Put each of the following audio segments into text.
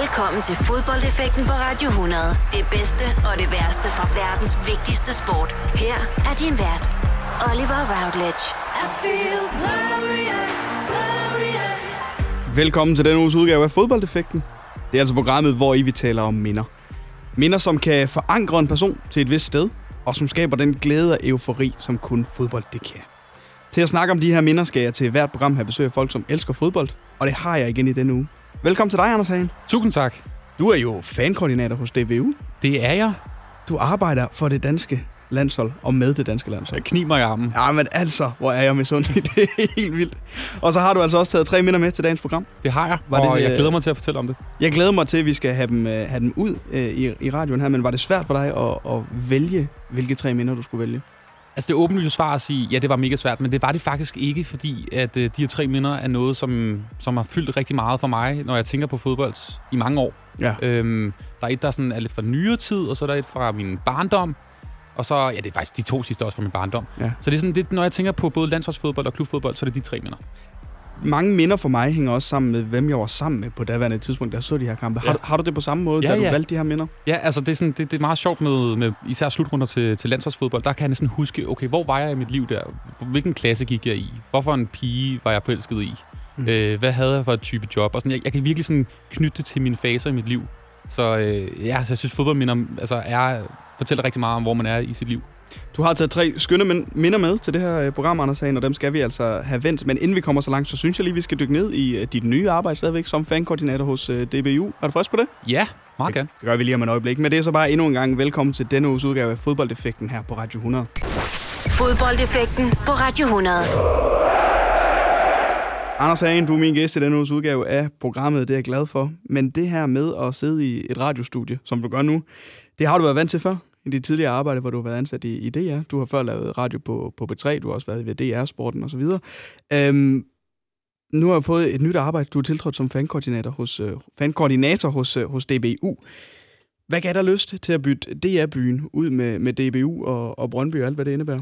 Velkommen til fodboldeffekten på Radio 100. Det bedste og det værste fra verdens vigtigste sport. Her er din vært, Oliver Routledge. I feel glorious, glorious. Velkommen til denne uges udgave af Fodboldeffekten. Det er altså programmet, hvor I vi taler om minder. Minder, som kan forankre en person til et vist sted, og som skaber den glæde og eufori, som kun fodbold det kan. Til at snakke om de her minder skal jeg til hvert program have besøg af folk, som elsker fodbold, og det har jeg igen i denne uge. Velkommen til dig, Anders Hagen. Tusind tak. Du er jo fankoordinator hos DBU. Det er jeg. Du arbejder for det danske landshold og med det danske landshold. Jeg kniber i armen. Ja, men altså, hvor er jeg med sådan Det er helt vildt. Og så har du altså også taget tre minder med til dagens program. Det har jeg, var og det, jeg øh, glæder mig til at fortælle om det. Jeg glæder mig til, at vi skal have dem, øh, have dem ud øh, i, i radioen her, men var det svært for dig at, at vælge, hvilke tre minder du skulle vælge? Altså det åbenlyse svar at sige, ja, det var mega svært, men det var det faktisk ikke, fordi at øh, de her tre minder er noget, som, som har fyldt rigtig meget for mig, når jeg tænker på fodbold i mange år. Ja. Øhm, der er et, der sådan er lidt fra nyere tid, og så er der et fra min barndom, og så, ja, det er faktisk de to sidste også fra min barndom. Ja. Så det er sådan, det, når jeg tænker på både landsholdsfodbold og klubfodbold, så er det de tre minder mange minder for mig hænger også sammen med, hvem jeg var sammen med på daværende tidspunkt, jeg så de her kampe. Ja. Har, har du det på samme måde, ja, da ja. du valgte de her minder? Ja, altså det er, sådan, det, det er meget sjovt med, med især slutrunder til, til landsholdsfodbold. Der kan jeg næsten huske, okay, hvor var jeg i mit liv der? Hvilken klasse gik jeg i? Hvorfor en pige var jeg forelsket i? Mm. Øh, hvad havde jeg for et type job? Og sådan, jeg, jeg kan virkelig sådan knytte det til mine faser i mit liv. Så øh, ja, så jeg synes, fodboldminder altså, er, fortæller rigtig meget om, hvor man er i sit liv. Du har taget tre skønne minder med til det her øh, program, Anders Sagen, og dem skal vi altså have vendt. Men inden vi kommer så langt, så synes jeg lige, vi skal dykke ned i øh, dit nye arbejde stadigvæk som fankoordinator hos øh, DBU. Er du frisk på det? Ja, meget gerne. Det gør vi lige om et øjeblik. Men det er så bare endnu en gang velkommen til denne uges udgave af Fodboldeffekten her på Radio 100. Fodboldeffekten på Radio 100. Anders Hagen, du er min gæst i denne uges udgave af programmet, det er jeg glad for. Men det her med at sidde i et radiostudie, som du gør nu, det har du været vant til før? I dit tidligere arbejde, hvor du har været ansat i, i DR. Du har før lavet radio på, på B3, du har også været ved DR-sporten osv. Øhm, nu har jeg fået et nyt arbejde. Du er tiltrådt som fankoordinator hos, uh, fankoordinator hos, uh, hos DBU. Hvad gav dig lyst til at bytte DR-byen ud med, med DBU og, og Brøndby og alt, hvad det indebærer?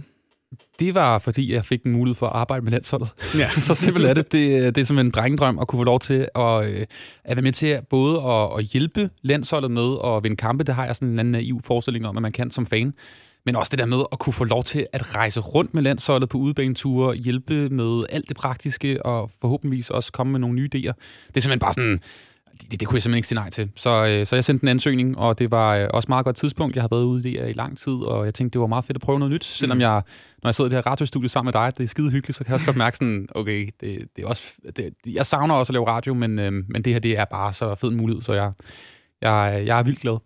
Det var, fordi jeg fik en mulighed for at arbejde med landsholdet. Ja. så simpelthen er det. det. Det er som en drengedrøm at kunne få lov til at, øh, at være med til både at, at hjælpe landsholdet med at vinde kampe. Det har jeg sådan en anden naiv forestilling om, at man kan som fan. Men også det der med at kunne få lov til at rejse rundt med landsholdet på udebaneture, hjælpe med alt det praktiske, og forhåbentligvis også komme med nogle nye idéer. Det er simpelthen bare sådan det, det kunne jeg simpelthen ikke sige nej til. Så, øh, så jeg sendte en ansøgning, og det var øh, også et meget godt tidspunkt. Jeg har været ude i det i lang tid, og jeg tænkte, det var meget fedt at prøve noget nyt. Selvom mm. jeg, når jeg sidder i det her radiostudie sammen med dig, det er skide hyggeligt, så kan jeg også godt mærke sådan, okay, det, det er også, det, jeg savner også at lave radio, men, øh, men det her, det er bare så fed en mulighed, så jeg, jeg, jeg er vildt glad.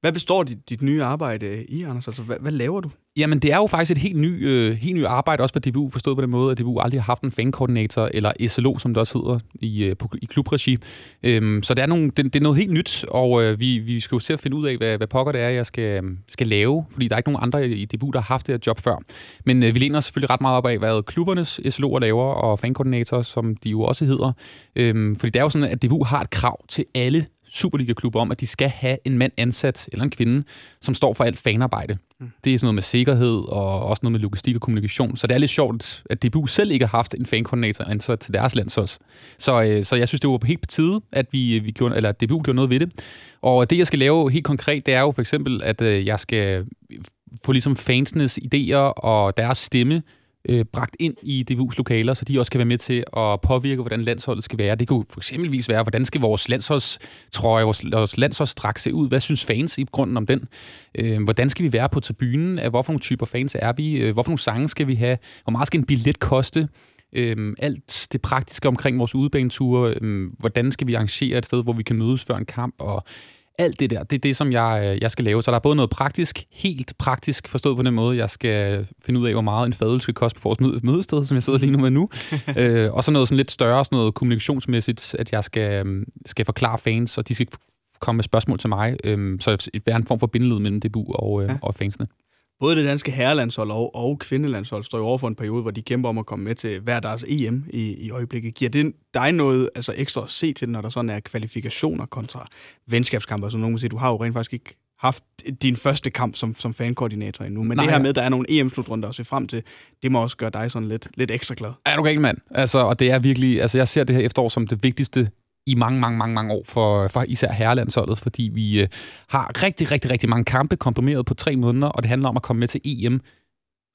Hvad består dit, dit nye arbejde i, Anders? Altså, hvad, hvad laver du? Jamen, det er jo faktisk et helt ny, øh, helt ny arbejde, også for DBU, forstået på den måde, at DBU aldrig har haft en fankoordinator, eller SLO, som det også hedder i, øh, på, i klubregi. Øhm, så det er, nogle, det, det er noget helt nyt, og øh, vi, vi skal jo se at finde ud af, hvad, hvad pokker det er, jeg skal, øhm, skal lave, fordi der er ikke nogen andre i DBU, der har haft det her job før. Men øh, vi læner os selvfølgelig ret meget op af, hvad klubbernes SLO'er laver, og fankoordinatorer, som de jo også hedder. Øhm, fordi det er jo sådan, at DBU har et krav til alle Superliga-klubber om, at de skal have en mand ansat, eller en kvinde, som står for alt fanarbejde. Mm. Det er sådan noget med sikkerhed, og også noget med logistik og kommunikation. Så det er lidt sjovt, at DBU selv ikke har haft en fankoordinator ansat til deres landsholds. Så, øh, så jeg synes, det var helt på tide, at vi, vi gjorde, eller at DBU gjorde noget ved det. Og det, jeg skal lave helt konkret, det er jo for eksempel, at øh, jeg skal få ligesom fansenes idéer og deres stemme øh, bragt ind i DBU's lokaler, så de også kan være med til at påvirke, hvordan landsholdet skal være. Det kunne for eksempelvis være, hvordan skal vores landsholdstrøje, vores, vores landsholdsdrag se ud? Hvad synes fans i grunden om den? Øh, hvordan skal vi være på tribunen? Hvorfor nogle typer fans er vi? Øh, Hvorfor nogle sange skal vi have? Hvor meget skal en billet koste? Øhm, alt det praktiske omkring vores udebaneture, øhm, hvordan skal vi arrangere et sted, hvor vi kan mødes før en kamp, og alt det der, det er det, som jeg, øh, jeg skal lave. Så der er både noget praktisk, helt praktisk forstået på den måde, jeg skal finde ud af, hvor meget en fadøl skal koste på vores mødested, som jeg sidder lige nu med nu. øh, og så noget sådan lidt større, sådan noget kommunikationsmæssigt, at jeg skal, øhm, skal forklare fans, og de skal komme med spørgsmål til mig. Øh, så være en form for bindeled mellem DBU og, øh, ja. og fansene både det danske herrelandshold og, og kvindelandshold står jo over for en periode, hvor de kæmper om at komme med til hver deres EM i, i øjeblikket. Giver det dig noget altså ekstra at se til, når der sådan er kvalifikationer kontra venskabskampe? Som nogen vil sige, du har jo rent faktisk ikke haft din første kamp som, som fankoordinator endnu. Men Nej, det her med, at der er nogle EM-slutrunder at se frem til, det må også gøre dig sådan lidt, lidt ekstra glad. Er du ikke mand? Altså, og det er virkelig, altså jeg ser det her efterår som det vigtigste i mange, mange, mange, mange år for, for især herrelandsholdet, fordi vi øh, har rigtig, rigtig, rigtig mange kampe komprimeret på tre måneder, og det handler om at komme med til EM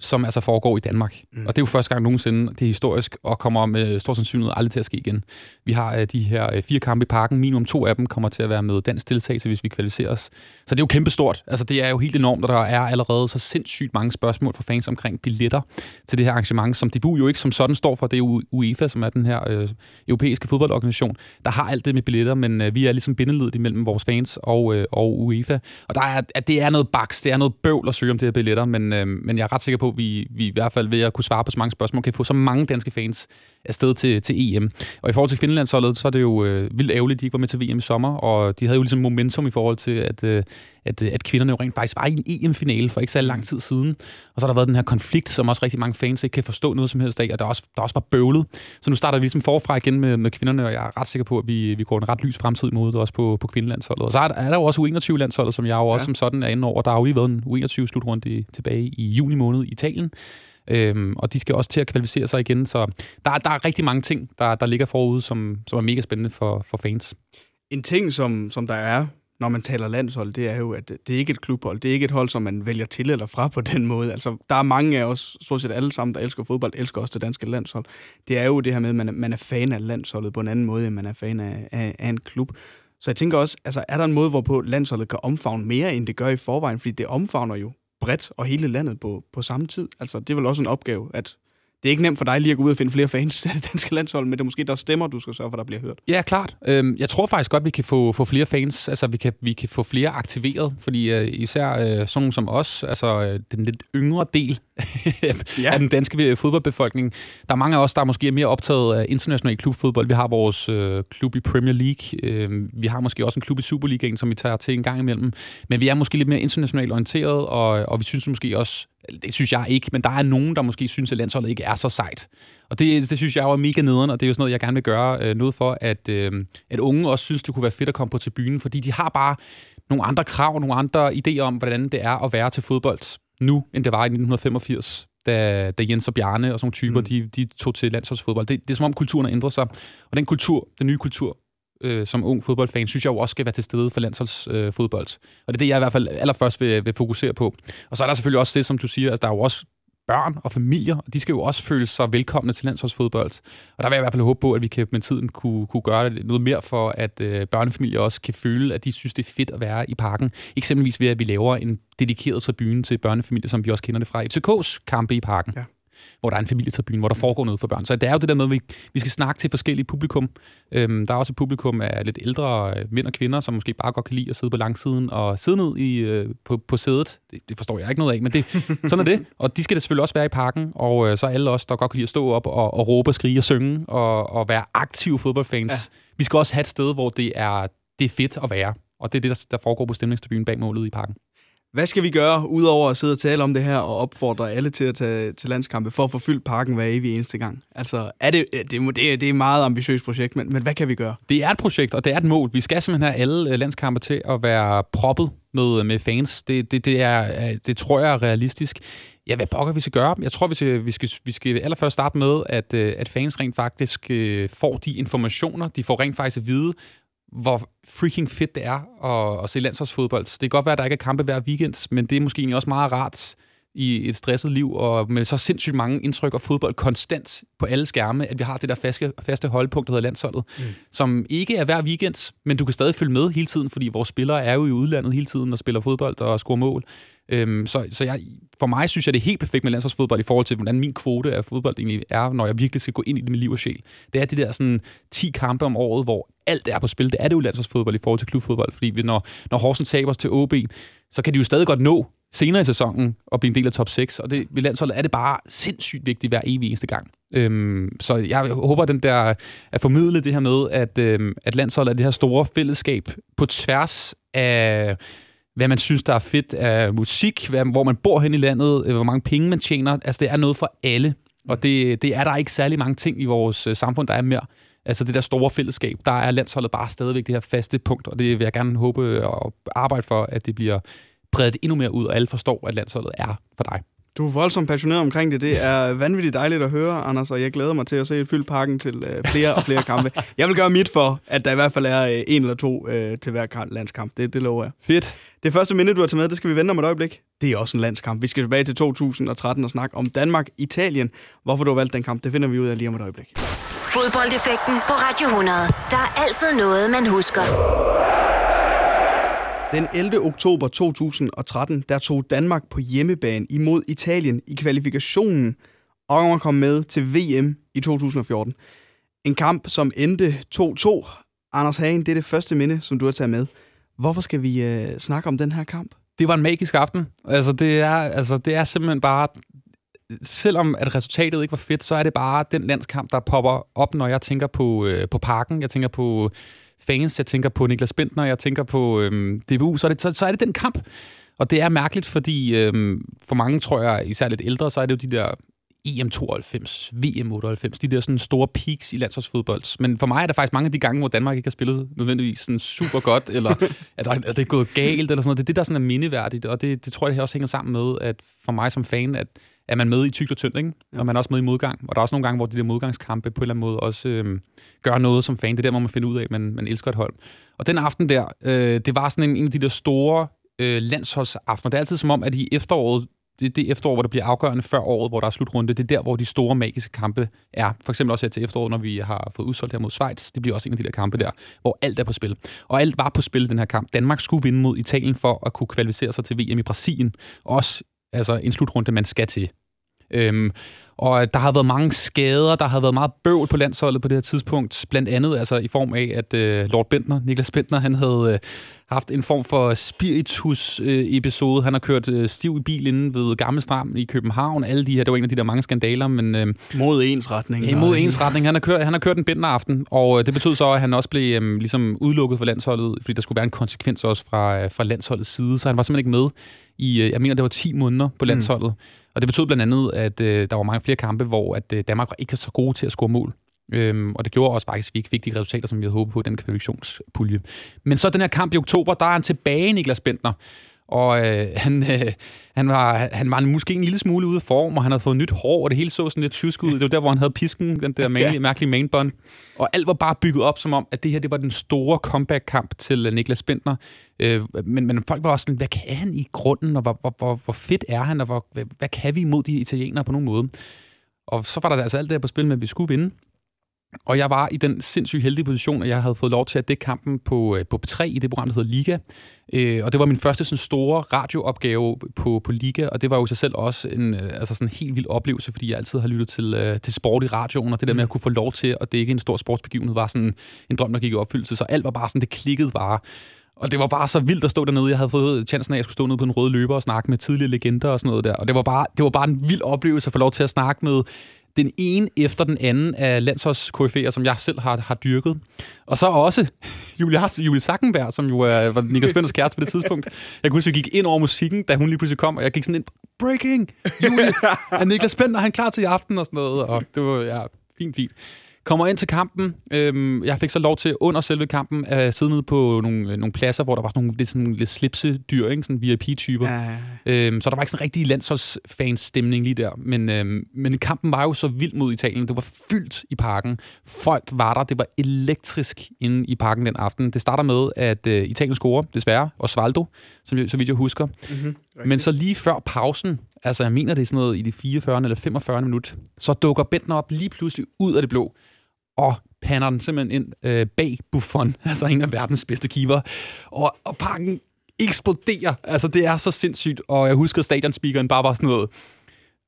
som altså foregår i Danmark. Mm. Og det er jo første gang nogensinde, det er historisk, og kommer med stor sandsynlighed aldrig til at ske igen. Vi har uh, de her uh, fire kampe i parken, minimum to af dem kommer til at være med dansk deltagelse, hvis vi kvalificerer os. Så det er jo kæmpestort. Altså det er jo helt enormt, og der er allerede så sindssygt mange spørgsmål fra fans omkring billetter til det her arrangement, som DBU jo ikke som sådan står for. Det er UEFA, som er den her uh, europæiske fodboldorganisation, der har alt det med billetter, men uh, vi er ligesom bindeledet imellem vores fans og, uh, og UEFA. Og der er, at det er noget baks, det er noget bøvl at søge om det her billetter, men, uh, men jeg er ret sikker på, vi, vi i hvert fald ved at kunne svare på så mange spørgsmål, kan få så mange danske fans afsted til, til EM. Og i forhold til Finlandsholdet, så er det jo øh, vildt ærgerligt, at de ikke var med til VM i sommer, og de havde jo ligesom momentum i forhold til, at, øh, at, at kvinderne jo rent faktisk var i en EM-finale for ikke så lang tid siden. Og så har der været den her konflikt, som også rigtig mange fans ikke kan forstå noget som helst af, og der også, der også var bøvlet. Så nu starter vi ligesom forfra igen med, med kvinderne, og jeg er ret sikker på, at vi, vi går en ret lys fremtid mod også på, på kvindelandsholdet. Og så er der, er der jo også U21-landsholdet, som jeg jo også ja. som sådan er inde over. Der har jo lige været en U21-slutrunde tilbage i juni måned i Italien. Øhm, og de skal også til at kvalificere sig igen, så der, der er rigtig mange ting, der, der ligger forude, som, som er mega spændende for, for fans. En ting, som, som der er, når man taler landshold, det er jo, at det er ikke et klubhold. Det er ikke et hold, som man vælger til eller fra på den måde. Altså, der er mange af os, stort set alle sammen, der elsker fodbold, elsker også det danske landshold. Det er jo det her med, at man man er fan af landsholdet på en anden måde, end man er fan af, af, af en klub. Så jeg tænker også, altså, er der en måde, hvorpå landsholdet kan omfavne mere, end det gør i forvejen? Fordi det omfavner jo bredt og hele landet på, på samme tid. Altså, det er vel også en opgave, at det er ikke nemt for dig lige at gå ud og finde flere fans til det danske landshold, men det er måske der stemmer, du skal sørge for, der bliver hørt. Ja, klart. Øhm, jeg tror faktisk godt, vi kan få, få flere fans. Altså, vi kan, vi kan få flere aktiveret, fordi øh, især øh, sådan nogle som os, altså øh, den lidt yngre del ja. af den danske øh, fodboldbefolkning, der er mange af os, der måske er mere optaget af international klubfodbold. Vi har vores øh, klub i Premier League. Øh, vi har måske også en klub i Superligaen, som vi tager til en gang imellem. Men vi er måske lidt mere internationalt orienteret, og, og vi synes måske også, det synes jeg ikke, men der er nogen, der måske synes, at landsholdet ikke er så sejt. Og det, det synes jeg er mega nederen, og det er jo sådan noget, jeg gerne vil gøre øh, noget for, at, øh, at unge også synes, det kunne være fedt at komme på tribunen, fordi de har bare nogle andre krav, nogle andre idéer om, hvordan det er at være til fodbold nu, end det var i 1985 da, da Jens og Bjarne og sådan nogle typer, mm. de, de tog til landsholdsfodbold. Det, det er som om kulturen har ændret sig. Og den kultur, den nye kultur, øh, som ung fodboldfan, synes jeg jo også skal være til stede for landsholdsfodbold. Øh, og det er det, jeg i hvert fald allerførst vil, vil fokusere på. Og så er der selvfølgelig også det, som du siger, altså der er jo også børn og familier, og de skal jo også føle sig velkomne til landsholdsfodbold. Og der vil jeg i hvert fald håbe på, at vi kan med tiden kunne, kunne gøre noget mere for, at øh, børnefamilier også kan føle, at de synes, det er fedt at være i parken. Eksempelvis ved, at vi laver en dedikeret tribune til børnefamilier, som vi også kender det fra FCK's kampe i parken. Ja hvor der er en familietribune, hvor der foregår noget for børn. Så det er jo det der med, at vi, vi skal snakke til forskellige publikum. Øhm, der er også et publikum af lidt ældre øh, mænd og kvinder, som måske bare godt kan lide at sidde på langsiden og sidde ned i, øh, på, på sædet. Det, det forstår jeg ikke noget af, men det, sådan er det. Og de skal det selvfølgelig også være i parken, og øh, så alle os, der godt kan lide at stå op og, og råbe og skrige og synge og, og være aktive fodboldfans. Ja. Vi skal også have et sted, hvor det er, det er fedt at være. Og det er det, der, der foregår på stemningstribunen bag målet i parken. Hvad skal vi gøre, udover at sidde og tale om det her og opfordre alle til at tage til landskampe for at få fyldt parken hver evig eneste gang? Altså, er det, det, det, det er et meget ambitiøst projekt, men, men hvad kan vi gøre? Det er et projekt, og det er et mål. Vi skal simpelthen have alle øh, landskampe til at være proppet med, øh, med fans. Det, det, det, er, øh, det tror jeg er realistisk. Ja, hvad pokker vi skal gøre? Jeg tror, vi skal, vi skal, vi skal allerførst starte med, at, at fans rent faktisk får de informationer, de får rent faktisk at vide, hvor freaking fedt det er at, at se landsholdsfodbold. Det kan godt være, at der ikke er kampe hver weekend, men det er måske også meget rart i et stresset liv, og med så sindssygt mange indtryk og fodbold konstant på alle skærme, at vi har det der faste, faste holdpunkt, der hedder landsholdet, mm. som ikke er hver weekend, men du kan stadig følge med hele tiden, fordi vores spillere er jo i udlandet hele tiden og spiller fodbold og scorer mål. Øhm, så så jeg, for mig synes jeg, det er helt perfekt med landsholdsfodbold i forhold til, hvordan min kvote af fodbold egentlig er, når jeg virkelig skal gå ind i det med liv og sjæl. Det er de der sådan 10 kampe om året, hvor alt er på spil. Det er det jo landsholdsfodbold i forhold til klubfodbold, fordi når, når Horsens taber til OB, så kan de jo stadig godt nå senere i sæsonen at blive en del af top 6, og det, ved landsholdet er det bare sindssygt vigtigt hver evig eneste gang. Øhm, så jeg håber, den der at formidle det her med, at, øhm, at landsholdet er det her store fællesskab på tværs af hvad man synes, der er fedt af musik, hvad, hvor man bor hen i landet, øh, hvor mange penge man tjener. Altså, det er noget for alle. Og det, det er der ikke særlig mange ting i vores øh, samfund, der er mere. Altså det der store fællesskab, der er landsholdet bare stadigvæk det her faste punkt, og det vil jeg gerne håbe og arbejde for, at det bliver bredt endnu mere ud, og alle forstår, at landsholdet er for dig. Du er voldsomt passioneret omkring det. Det er vanvittigt dejligt at høre, Anders, og jeg glæder mig til at se et fyldt parken til øh, flere og flere kampe. Jeg vil gøre mit for, at der i hvert fald er øh, en eller to øh, til hver landskamp. Det, det lover jeg. Fedt. Det første minde, du har taget med, det skal vi vente om et øjeblik. Det er også en landskamp. Vi skal tilbage til 2013 og snakke om Danmark-Italien. Hvorfor du har valgt den kamp, det finder vi ud af lige om et øjeblik. Fodboldeffekten på Radio 100. Der er altid noget, man husker. Den 11. oktober 2013, der tog Danmark på hjemmebane imod Italien i kvalifikationen og kom med til VM i 2014. En kamp, som endte 2-2. Anders Hagen, det er det første minde, som du har taget med. Hvorfor skal vi øh, snakke om den her kamp? Det var en magisk aften. Altså, det er, altså, det er simpelthen bare... Selvom at resultatet ikke var fedt, så er det bare den landskamp, der popper op, når jeg tænker på, øh, på parken. Jeg tænker på fans, jeg tænker på Niklas Bentner, jeg tænker på øh, DBU, så er, det, så, så er det den kamp. Og det er mærkeligt, fordi øh, for mange, tror jeg, især lidt ældre, så er det jo de der EM92, VM98, de der sådan store peaks i landsholdsfodbold. Men for mig er der faktisk mange af de gange, hvor Danmark ikke har spillet nødvendigvis sådan super godt, eller at, der, at det er gået galt, eller sådan noget. Det er det, der sådan er mindeværdigt, og det, det tror jeg, det også hænger sammen med, at for mig som fan, at er man med i tygt og tyndt, ikke? og man er også med i modgang. Og der er også nogle gange, hvor de der modgangskampe på en eller anden måde også øh, gør noget som fan. Det er der, hvor man finder ud af, at man, man elsker et hold. Og den aften der, øh, det var sådan en, en af de der store øh, landsholdsaftener. Det er altid som om, at i efteråret, det er det efterår, hvor det bliver afgørende før året, hvor der er slutrunde. Det er der, hvor de store magiske kampe er. For eksempel også her til efteråret, når vi har fået udsolgt her mod Schweiz. Det bliver også en af de der kampe der, hvor alt er på spil. Og alt var på spil den her kamp. Danmark skulle vinde mod Italien for at kunne kvalificere sig til VM i Brasilien. Også altså en slutrunde, man skal til. Øhm, og der har været mange skader, der har været meget bøvl på landsholdet på det her tidspunkt. Blandt andet altså i form af, at øh, Lord Bentner, Niklas Bentner, han havde øh, haft en form for spiritus-episode. Øh, han har kørt øh, stiv i bil inde ved Gamle Strand i København. Alle de her, det var en af de der mange skandaler. Men, øh, mod ensretning. Ja, mod ensretning. Han har kørt, han har kørt en Bentner-aften, og øh, det betød så, at han også blev øh, ligesom udelukket fra landsholdet, fordi der skulle være en konsekvens også fra, øh, fra landsholdets side. Så han var simpelthen ikke med i, øh, jeg mener, det var 10 måneder på mm. landsholdet. Mm. Og det betød blandt andet, at øh, der var mange flere kampe, hvor at, øh, Danmark var ikke så gode til at score mål. Øhm, og det gjorde også faktisk, at vi ikke fik de resultater, som vi havde håbet på i den kvalifikationspulje. Men så den her kamp i oktober, der er han tilbage, Niklas Bentner. Og øh, han, øh, han, var, han var måske en lille smule ude af form, og han havde fået nyt hår, og det hele så sådan lidt tjusk ud. Det var der, hvor han havde pisken, den der mærkelige, mærkelige mainbånd. Og alt var bare bygget op som om, at det her det var den store comeback-kamp til øh, Niklas Bentner. Øh, men, men folk var også sådan, hvad kan han i grunden, og hvor, hvor, hvor, hvor fedt er han, og hvor, hvad, hvad kan vi imod de italienere på nogen måde? Og så var der altså alt det her på spil med, at vi skulle vinde. Og jeg var i den sindssygt heldige position, at jeg havde fået lov til at dække kampen på, øh, på P3 i det program, der hedder Liga. Øh, og det var min første sådan, store radioopgave på, på Liga, og det var jo i sig selv også en øh, altså sådan en helt vild oplevelse, fordi jeg altid har lyttet til, til sport i radioen, og det der med at kunne få lov til at dække en stor sportsbegivenhed var sådan en drøm, der gik i opfyldelse. Så alt var bare sådan, det klikkede bare. Og det var bare så vildt at stå dernede. Jeg havde fået chancen af, at jeg skulle stå nede på en røde løber og snakke med tidligere legender og sådan noget der. Og det var bare, det var bare en vild oplevelse at få lov til at snakke med den ene efter den anden af landsholds som jeg selv har, har dyrket. Og så også Julie, Julie Sackenberg, som jo er, var Niklas Benders kæreste på det tidspunkt. Jeg kunne huske, vi gik ind over musikken, da hun lige pludselig kom, og jeg gik sådan ind, breaking! Julie, er Niklas Bender, han klar til i aften? Og sådan noget, og det var ja, fint, fint. Kommer ind til kampen. Øhm, jeg fik så lov til under selve kampen at sidde nede på nogle, nogle pladser, hvor der var sådan nogle lidt, sådan, lidt slipsedyr, ikke? sådan VIP-typer. Ja. Øhm, så der var ikke sådan en rigtig landsholdsfans-stemning lige der. Men, øhm, men kampen var jo så vild mod Italien. Det var fyldt i parken. Folk var der. Det var elektrisk inde i parken den aften. Det starter med, at øh, Italien scorer, desværre, og Svaldo, som, så vidt jeg husker. Mm-hmm. Men så lige før pausen, altså jeg mener det er sådan noget i de 44. eller 45. minut, så dukker Bentner op lige pludselig ud af det blå og panner den simpelthen ind øh, bag Buffon, altså en af verdens bedste keeper. Og, og pakken eksploderer. Altså, det er så sindssygt. Og jeg husker, stadionspeakeren bare var sådan noget,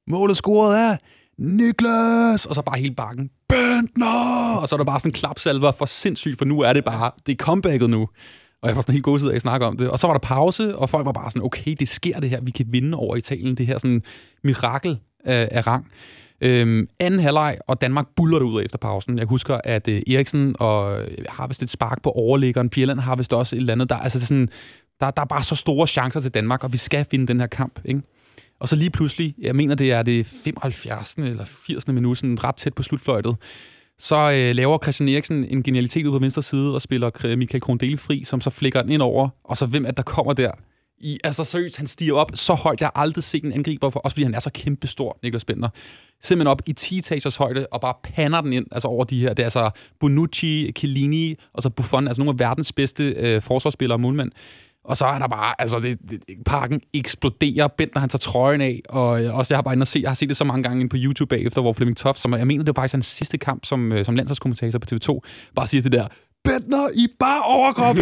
målet scoret er Niklas! Og så bare hele bakken, Bentner! Og så er der bare sådan en klapsalver for sindssygt, for nu er det bare, det er comebacket nu. Og jeg var sådan helt god af at snakke om det. Og så var der pause, og folk var bare sådan, okay, det sker det her, vi kan vinde over Italien, det her sådan mirakel øh, af rang. Øhm, anden halvleg, og Danmark buller det ud efter pausen. Jeg husker, at øh, Eriksen og, øh, har vist et spark på overliggeren. Bjelland har vist også et eller andet. Der, altså, det er sådan, der, der er bare så store chancer til Danmark, og vi skal finde den her kamp. Ikke? Og så lige pludselig, jeg mener, det er det 75. eller 80. minut, sådan ret tæt på slutfløjtet, så øh, laver Christian Eriksen en genialitet ud på venstre side og spiller Michael Krondeli fri, som så flækker den ind over. Og så hvem at der kommer der i, altså seriøst, han stiger op så højt, jeg har aldrig set en angriber, for, også fordi han er så kæmpestor, Niklas Bender. Simpelthen op i 10 etagers højde, og bare panner den ind, altså over de her. Det er altså Bonucci, Chiellini, og så Buffon, altså nogle af verdens bedste øh, forsvarsspillere og målmænd. Og så er der bare, altså det, det, parken eksploderer, Bentner han tager trøjen af, og øh, også jeg har bare inde se, jeg har set det så mange gange på YouTube bagefter, hvor Flemming Toft, som jeg mener, det var faktisk hans sidste kamp som, øh, som landsholdskommentator på TV2, bare siger det der, Bentner i bare overkrop.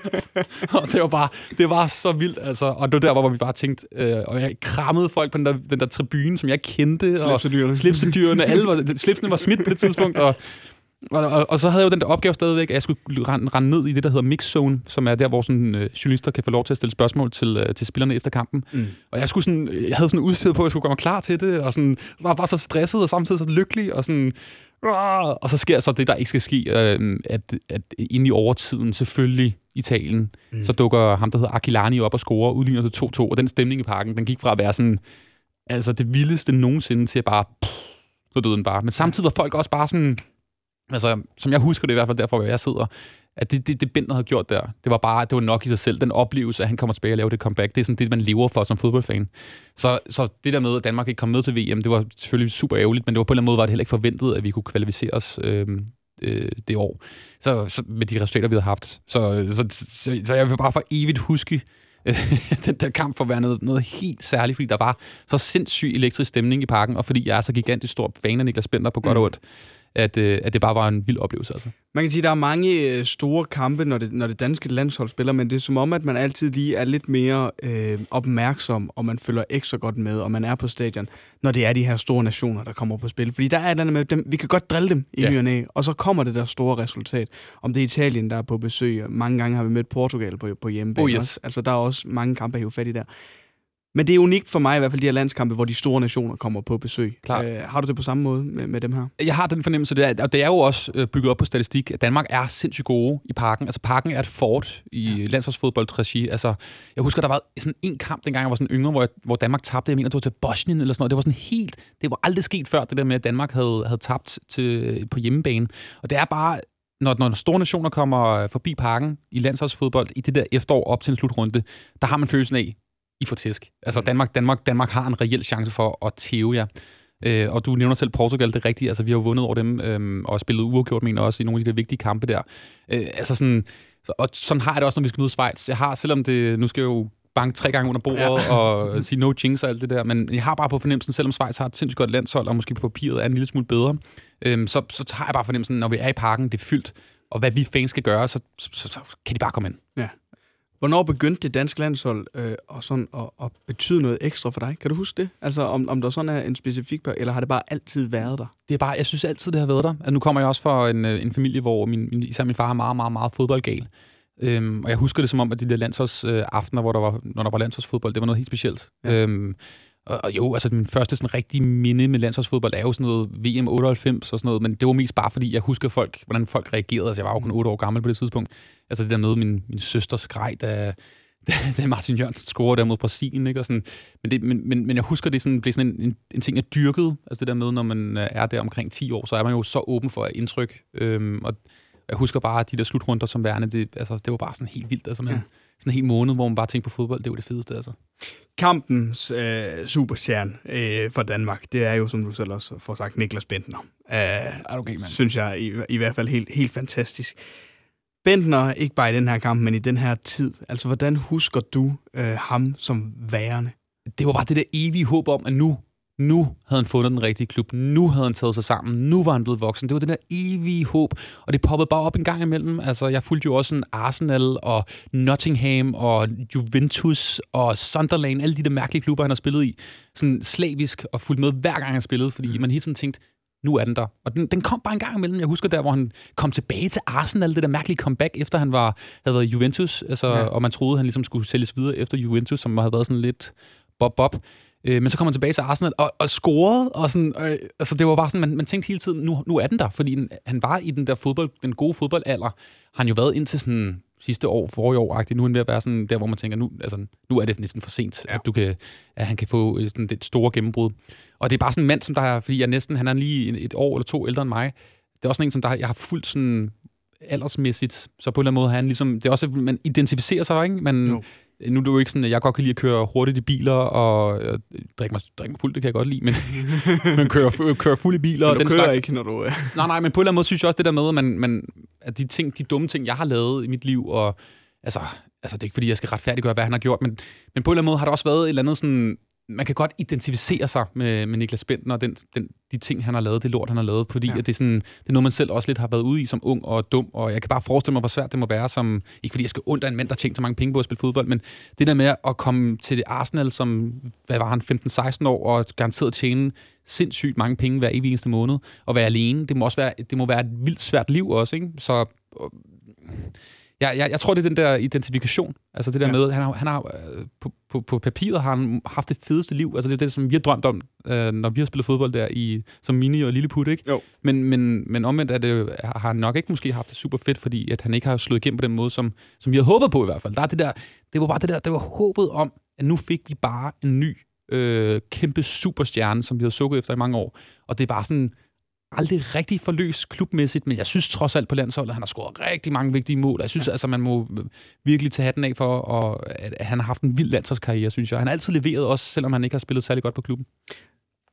og det var bare, det var så vildt, altså. Og det var der, hvor vi bare tænkte, øh, og jeg krammede folk på den der, den der tribune, som jeg kendte. Slipsedyrene. Og slipsedyrene, alle var, slipsene var smidt på det tidspunkt, og og, og, og så havde jeg jo den der opgave stadigvæk, at jeg skulle rende, rende ned i det, der hedder Mix Zone, som er der, hvor sådan, øh, journalister kan få lov til at stille spørgsmål til, øh, til spillerne efter kampen. Mm. Og jeg, skulle sådan, jeg havde sådan udstillet på, at jeg skulle gøre mig klar til det, og sådan, var bare så stresset og samtidig så lykkelig, og sådan, og så sker så det, der ikke skal ske, øh, at, at inde i overtiden, selvfølgelig Italien, mm. så dukker ham, der hedder Aquilani op og scorer, udligner til 2-2, og den stemning i parken, den gik fra at være sådan, altså det vildeste nogensinde til at bare, pff, så døde den bare. Men samtidig var folk også bare sådan, altså, som jeg husker det i hvert fald derfor, hvor jeg sidder, at det, det, det Bender havde gjort der, det var bare, det var nok i sig selv, den oplevelse, at han kommer tilbage og laver det comeback, det er sådan det, man lever for som fodboldfan. Så, så det der med, at Danmark ikke kom med til VM, det var selvfølgelig super ærgerligt, men det var på en eller anden måde, var det heller ikke forventet, at vi kunne kvalificere os øh, øh, det år, så, så, med de resultater, vi havde haft. Så, så, så, så jeg vil bare for evigt huske den der kamp for at være noget, noget helt særligt, fordi der var så sindssyg elektrisk stemning i parken, og fordi jeg er så gigantisk stor fan af Niklas Bender på godt mm. og ondt at, øh, at det bare var en vild oplevelse. Altså. Man kan sige, at der er mange øh, store kampe, når det, når det danske landshold spiller, men det er som om, at man altid lige er lidt mere øh, opmærksom, og man følger ekstra godt med, og man er på stadion, når det er de her store nationer, der kommer på spil. Fordi der er den med dem, vi kan godt drille dem i ja. ny og så kommer det der store resultat. Om det er Italien, der er på besøg, mange gange har vi mødt Portugal på, på hjemmebane oh, yes. også. Altså, der er også mange kampe at hive fat i der. Men det er unikt for mig i hvert fald, de her landskampe, hvor de store nationer kommer på besøg. Klar. Øh, har du det på samme måde med, med dem her? Jeg har den fornemmelse, det er, og det er jo også øh, bygget op på statistik, at Danmark er sindssygt gode i parken. Altså parken er et fort i ja. landsholdsfodboldregi. Altså, jeg husker, der var sådan en kamp, dengang jeg var sådan yngre, hvor, jeg, hvor Danmark tabte, jeg mener, det var til Bosnien eller sådan noget. Det var sådan helt, det var aldrig sket før, det der med, at Danmark havde, havde tabt til, på hjemmebane. Og det er bare, når, når store nationer kommer forbi parken i landsholdsfodbold i det der efterår op til en slutrunde, der har man følelsen af, i får tæsk. Altså mm. Danmark, Danmark, Danmark har en reel chance for at tæve jer. Øh, og du nævner selv Portugal, det er rigtigt. Altså, vi har jo vundet over dem, øh, og spillet uafgjort, mener også, i nogle af de der vigtige kampe der. Øh, altså sådan, og sådan har jeg det også, når vi skal møde Schweiz. Jeg har, selvom det, nu skal jeg jo banke tre gange under bordet ja. og sige no jinx og alt det der, men jeg har bare på fornemmelsen, selvom Schweiz har et sindssygt godt landshold, og måske på papiret er en lille smule bedre, øh, så, så tager jeg bare fornemmelsen, når vi er i parken, det er fyldt, og hvad vi fans skal gøre, så, så, så, så kan de bare komme ind. Ja. Hvornår begyndte det danske landshold øh, og sådan at, at betyde noget ekstra for dig? Kan du huske det? Altså om, om der sådan er en specifik eller har det bare altid været der? Det er bare, jeg synes altid, det har været der. Altså, nu kommer jeg også fra en, øh, en familie, hvor min, min, især min far er meget, meget, meget fodboldgal. Øhm, og jeg husker det som om, at de der landsholdsaftener, øh, hvor der var, når der var landsholdsfodbold, det var noget helt specielt. Ja. Øhm, og, og jo, altså min første sådan rigtige minde med landsholdsfodbold er jo sådan noget VM 98 og sådan noget, men det var mest bare fordi, jeg husker folk, hvordan folk reagerede. Altså jeg var jo kun 8 år gammel på det tidspunkt. Altså det der med min, min søsters grej, da, da, Martin Jørgensen scorede der mod Brasilien, ikke? Og sådan, men, det, men, men, men jeg husker, det sådan, blev sådan en, en, en ting, jeg dyrkede. Altså det der med, når man øh, er der omkring 10 år, så er man jo så åben for indtryk. Øhm, og jeg husker bare de der slutrunder som værende, det, altså, det var bare sådan helt vildt. Altså, man, ja. Sådan en hel måned, hvor man bare tænkte på fodbold, det var det fedeste. Altså. Kampens øh, superstjerne øh, for Danmark, det er jo, som du selv også får sagt, Niklas Bentner. Øh, er okay, man? Synes jeg i, i hvert fald helt, helt fantastisk. Bentner, ikke bare i den her kamp, men i den her tid. Altså, hvordan husker du øh, ham som værende? Det var bare det der evige håb om, at nu, nu havde han fundet den rigtige klub. Nu havde han taget sig sammen. Nu var han blevet voksen. Det var det der evige håb. Og det poppede bare op en gang imellem. Altså, jeg fulgte jo også en Arsenal og Nottingham og Juventus og Sunderland. Alle de der mærkelige klubber, han har spillet i. Sådan slavisk og fulgt med hver gang han spillede. Fordi man hele tiden tænkte, nu er den der. Og den, den kom bare en gang imellem. Jeg husker der, hvor han kom tilbage til Arsenal, det der mærkelige comeback, efter han var, havde været Juventus, altså, ja. og man troede, han ligesom skulle sælges videre efter Juventus, som havde været sådan lidt bob-bob. Øh, men så kom han tilbage til Arsenal og, og scorede, og sådan, øh, altså det var bare sådan, man, man tænkte hele tiden, nu, nu er den der, fordi han var i den der fodbold, den gode fodboldalder, har han jo været indtil sådan sidste år, forrige år, nu er han ved at være sådan der, hvor man tænker, nu, altså, nu er det næsten for sent, ja. at, du kan, at han kan få øh, sådan et store gennembrud. Og det er bare sådan en mand, som der er, fordi jeg næsten, han er lige et år eller to ældre end mig, det er også sådan en, som der, jeg har fuldt sådan aldersmæssigt, så på en eller anden måde han ligesom, det er også, man identificerer sig, ikke? Man, nu er det jo ikke sådan, at jeg godt kan lide at køre hurtigt i biler, og øh, drikke mig, drikke mig fuld, det kan jeg godt lide, men, men køre, køre fuld i biler. Men du og den kører slags. ikke, når du... Øh. Nej, nej, men på en eller anden måde synes jeg også det der med, at, man, man, at de, ting, de dumme ting, jeg har lavet i mit liv, og altså, altså det er ikke fordi, jeg skal retfærdiggøre, hvad han har gjort, men, men på en eller anden måde har der også været et eller andet sådan, man kan godt identificere sig med, med Niklas Bentner og den, den, de ting, han har lavet, det lort, han har lavet, fordi ja. at det, er sådan, det er noget, man selv også lidt har været ude i som ung og dum, og jeg kan bare forestille mig, hvor svært det må være, som, ikke fordi jeg skal under en mand, der tjener så mange penge på at spille fodbold, men det der med at komme til det Arsenal, som, hvad var han, 15-16 år, og garanteret tjene sindssygt mange penge hver evig eneste måned, og være alene, det må også være, det må være et vildt svært liv også, ikke? Så jeg, jeg, jeg tror, det er den der identifikation. Altså det der ja. med, han har, han har øh, på, på, på papiret har han haft det fedeste liv. Altså det er det, som vi har drømt om, øh, når vi har spillet fodbold der i, som mini og lilleput, ikke? Jo. Men, men, men omvendt er det, har han nok ikke måske haft det super fedt, fordi at han ikke har slået igennem på den måde, som, som vi havde håbet på i hvert fald. Der er det der, det var bare det der, det var håbet om, at nu fik vi bare en ny øh, kæmpe superstjerne, som vi havde sukket efter i mange år. Og det er bare sådan, aldrig rigtig forløst klubmæssigt, men jeg synes trods alt på landsholdet, at han har scoret rigtig mange vigtige mål. Jeg synes ja. altså, man må virkelig tage hatten af for, og at han har haft en vild landsholdskarriere, synes jeg. Han har altid leveret også, selvom han ikke har spillet særlig godt på klubben.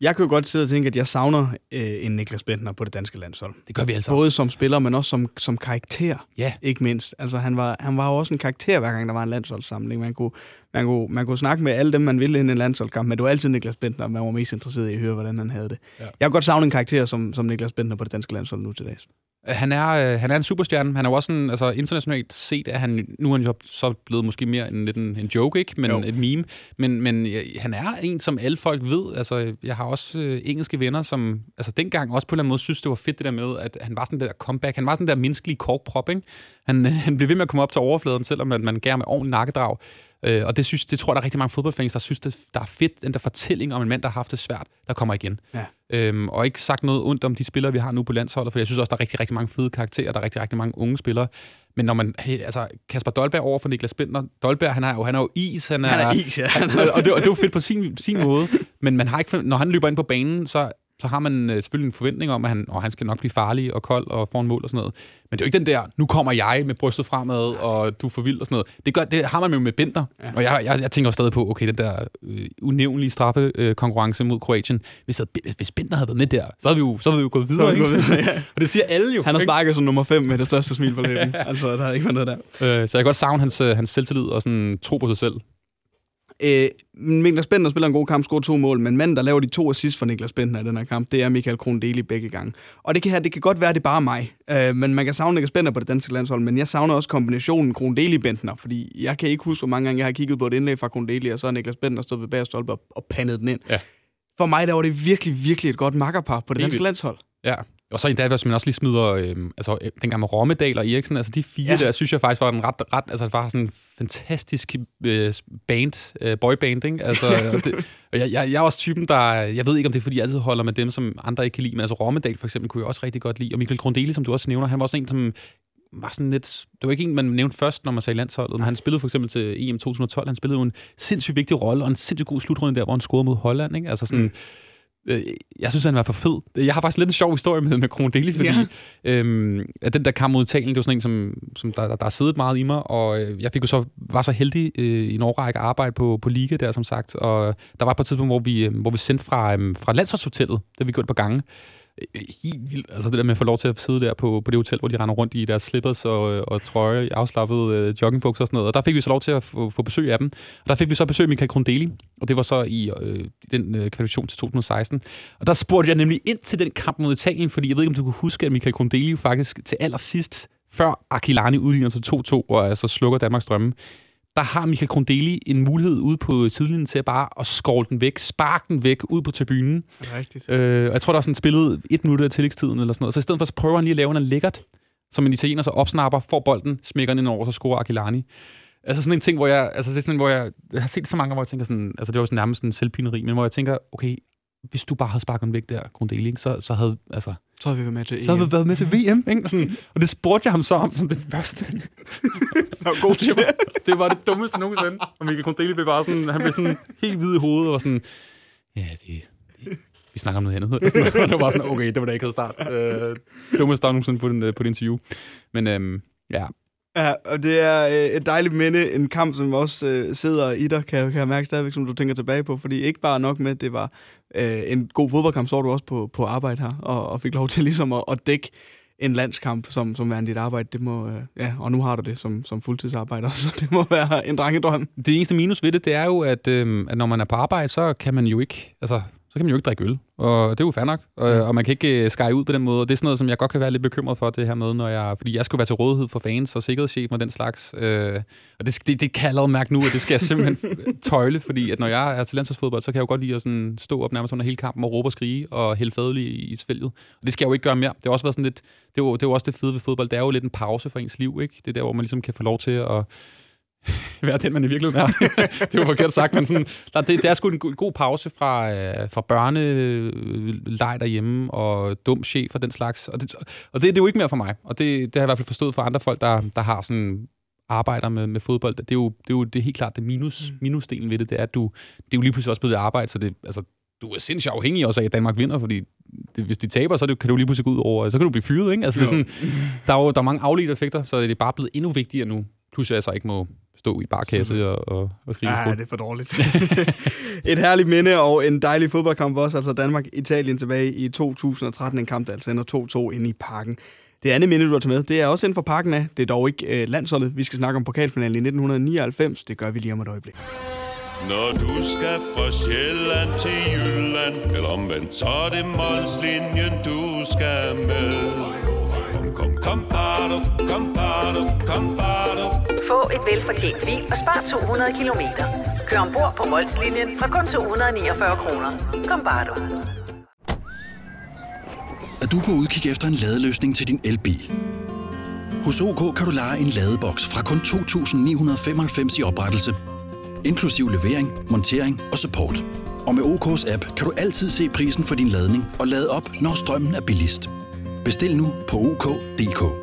Jeg kan jo godt sidde og tænke, at jeg savner øh, en Niklas Bentner på det danske landshold. Det gør vi altså. Både som spiller, men også som, som karakter, ja. ikke mindst. Altså, han var, han var jo også en karakter, hver gang der var en landsholdssamling. Man kunne, man kunne, man kunne snakke med alle dem, man ville ind i en landsholdskamp, men det var altid Niklas Bentner, man var mest interesseret i at høre, hvordan han havde det. Ja. Jeg kan godt savne en karakter som, som Niklas Bentner på det danske landshold nu til dags. Han er, øh, han er en superstjerne. Han er jo også en, altså internationalt set, at han, nu er han jo så blevet måske mere en, lidt en, en joke, ikke? Men jo. et meme. Men, men ja, han er en, som alle folk ved. Altså, jeg har også øh, engelske venner, som altså, dengang også på en eller anden måde synes, det var fedt det der med, at han var sådan der comeback. Han var sådan der menneskelige korkprop, ikke? Han, han blev ved med at komme op til overfladen, selvom man, man gav med ordentlig nakkedrag. Øh, og det, synes, det tror jeg, der er rigtig mange fodboldfans, der synes, det, der er fedt, den der fortælling om en mand, der har haft det svært, der kommer igen. Ja. Øhm, og ikke sagt noget ondt om de spillere, vi har nu på landsholdet, for jeg synes også, der er rigtig, rigtig mange fede karakterer, der er rigtig, rigtig mange unge spillere. Men når man, hey, altså Kasper Dolberg over for Niklas Bentner, Dolberg, han er jo, han er jo is, han er, han er is, ja. Han, og, det, og det er jo fedt på sin, sin måde, men man har ikke, når han løber ind på banen, så så har man øh, selvfølgelig en forventning om, at han, og han skal nok blive farlig og kold og få en mål og sådan noget. Men det er jo ikke den der, nu kommer jeg med brystet fremad, og du er for vild og sådan noget. Det, gør, det har man jo med Bender. Ja. Og jeg, jeg, jeg tænker stadig på, okay, den der øh, unævnlige straffekonkurrence øh, mod Kroatien. Hvis, hvis Bender havde været med der, så havde vi jo, så havde vi jo gået videre. Ikke? videre ja. og det siger alle jo. Han har sparket som nummer 5 med det største smil på læben. altså, der har ikke været noget der. Øh, så jeg kan godt savne hans, øh, hans selvtillid og sådan tro på sig selv. Øh, Niklas Bentner spiller en god kamp, scorer to mål, men manden, der laver de to assist for Niklas Bentner i den her kamp, det er Michael Kron Deli begge gange. Og det kan, det kan godt være, det er bare mig, øh, men man kan savne Niklas Bentner på det danske landshold, men jeg savner også kombinationen Kron Deli Bentner, fordi jeg kan ikke huske, hvor mange gange jeg har kigget på et indlæg fra Kron Deli, og så har Niklas Bentner stået ved bag stolpe og, og pandet den ind. Ja. For mig der var det virkelig, virkelig et godt makkerpar på det Helt danske vildt. landshold. Ja, og så endda, hvis man også lige smider, øh, altså dengang med Rommedal og Eriksen, altså de fire ja. der, synes jeg faktisk var en ret, ret altså var sådan fantastisk øh, band, øh, boyband, ikke? Altså, det, og jeg, jeg, jeg, er også typen, der, jeg ved ikke, om det er, fordi jeg altid holder med dem, som andre ikke kan lide, men altså Rommedal for eksempel kunne jeg også rigtig godt lide, og Michael Grundeli, som du også nævner, han var også en, som var sådan lidt... Det var ikke en, man nævnte først, når man sagde landsholdet, men han spillede for eksempel til EM 2012. Han spillede jo en sindssygt vigtig rolle, og en sindssygt god slutrunde der, hvor han scorede mod Holland. Ikke? Altså sådan, mm Øh, jeg synes, han var for fed. Jeg har faktisk lidt en sjov historie med, med Kronodeli, fordi ja. øhm, at den der kamp mod Italien, det var sådan en, som, som der, der, der siddet meget i mig, og øh, jeg fik jo så, var så heldig øh, i en årrække arbejde på, på Liga der, som sagt, og der var på et tidspunkt, hvor vi, øh, hvor vi sendte fra, øh, fra landsholdshotellet, det har vi gjort på gange, Øh, helt vildt. Altså det der med at få lov til at sidde der på, på det hotel, hvor de render rundt i deres slippers og, øh, og trøje, afslappede øh, joggingbukser og sådan noget. Og der fik vi så lov til at få, få besøg af dem. Og der fik vi så besøg af Michael Grundeli, og det var så i øh, den øh, kvalifikation til 2016. Og der spurgte jeg nemlig ind til den kamp mod Italien, fordi jeg ved ikke, om du kunne huske, at Michael Grundeli faktisk til allersidst, før Akilani udligner til 2-2, og altså slukker Danmarks drømme, der har Michael Grundeli en mulighed ude på tidlinjen til at bare at skåle den væk, sparke den væk ud på tribunen. Rigtigt. Øh, jeg tror, der er sådan spillet et minut af tillægstiden eller sådan noget. Så i stedet for, så prøver han lige at lave en lækkert, som en italiener så opsnapper, får bolden, smækker den ind over, så scorer Akilani. Altså sådan en ting, hvor jeg, altså det er sådan, hvor jeg, jeg har set så mange, hvor jeg tænker sådan, altså det var sådan nærmest en selvpineri, men hvor jeg tænker, okay, hvis du bare havde sparket den væk der, Grundeli, så, så havde, altså... Så havde vi været med til Så havde vi været med til VM, ikke? Og, sådan, og det spurgte jeg ham så om som det første. Nå, god det, var, det var det dummeste nogensinde. Og Mikkel Kondeli blev bare sådan, han blev sådan helt hvid i hovedet, og var sådan, ja, det, det vi snakker om noget andet. Og, sådan, og det var bare sådan, okay, det var da ikke havde start. Øh, dummeste start nogensinde på, den, øh, på det interview. Men øhm, ja, Ja, og det er øh, et dejligt minde, en kamp, som også øh, sidder i dig, kan, kan jeg mærke stadigvæk, som du tænker tilbage på, fordi ikke bare nok med, det var øh, en god fodboldkamp, så var du også på, på arbejde her, og, og fik lov til ligesom at, at dække en landskamp, som, som er dit arbejde. Det må, øh, ja, og nu har du det som, som fuldtidsarbejder, så det må være en drengedrøm. Det eneste minus ved det, det er jo, at, øh, at når man er på arbejde, så kan man jo ikke, altså så kan man jo ikke drikke øl. Og det er jo fair nok. Og, og man kan ikke uh, skære ud på den måde. Og det er sådan noget, som jeg godt kan være lidt bekymret for, det her med, når jeg... Fordi jeg skal være til rådighed for fans og sikkerhedschef og den slags. Øh, og det, det, det kan jeg allerede mærke nu, og det skal jeg simpelthen tøjle, fordi at når jeg er til landsholdsfodbold, så kan jeg jo godt lide at sådan stå op nærmest under hele kampen og råbe og skrige og hælde fadelig i, i svælget. Og det skal jeg jo ikke gøre mere. Det har også været sådan lidt... Det er jo, det er jo også det fede ved fodbold. Det er jo lidt en pause for ens liv, ikke? Det er der, hvor man ligesom kan få lov til at være den, man i virkeligheden er. det var forkert sagt, men sådan, der, det, er sgu en god, pause fra, øh, fra børneleg derhjemme og dum chef og den slags. Og det, og det, det er jo ikke mere for mig. Og det, det har jeg i hvert fald forstået for andre folk, der, der har sådan arbejder med, med fodbold. Det er jo, det er jo det er helt klart det minus, mm. minusdelen ved det, det er, at du, det er jo lige pludselig også blevet arbejde, så det, altså, du er sindssygt afhængig også af, at Danmark vinder, fordi det, hvis de taber, så det, kan du lige pludselig gå ud over, så kan du blive fyret, ikke? Altså, det er sådan, der, er jo, der er mange afledte effekter, så det er bare blevet endnu vigtigere nu. Plus jeg så ikke må stå i barkasse mm. og, og, og skrive Ja, det er for dårligt. et herligt minde og en dejlig fodboldkamp også, altså Danmark-Italien tilbage i 2013, en kamp, der altså ender 2-2 inde i parken. Det andet minde, du har taget med, det er også inden for parken af. Det er dog ikke øh, landsholdet. Vi skal snakke om pokalfinalen i 1999. Det gør vi lige om et øjeblik. Når du skal fra Sjælland til Jylland, eller omvendt, så er det Molslinjen, du skal med. Kom, kom, kom, bado, kom, bado, kom, bado. Få et velfortjent bil og spar 200 kilometer. Kør ombord på Molslinjen fra kun 249 kroner. Kom bare du. Er du på udkig efter en ladeløsning til din elbil? Hos OK kan du lege en ladeboks fra kun 2.995 i oprettelse, inklusiv levering, montering og support. Og med OK's app kan du altid se prisen for din ladning og lade op, når strømmen er billigst. Bestil nu på OK.dk.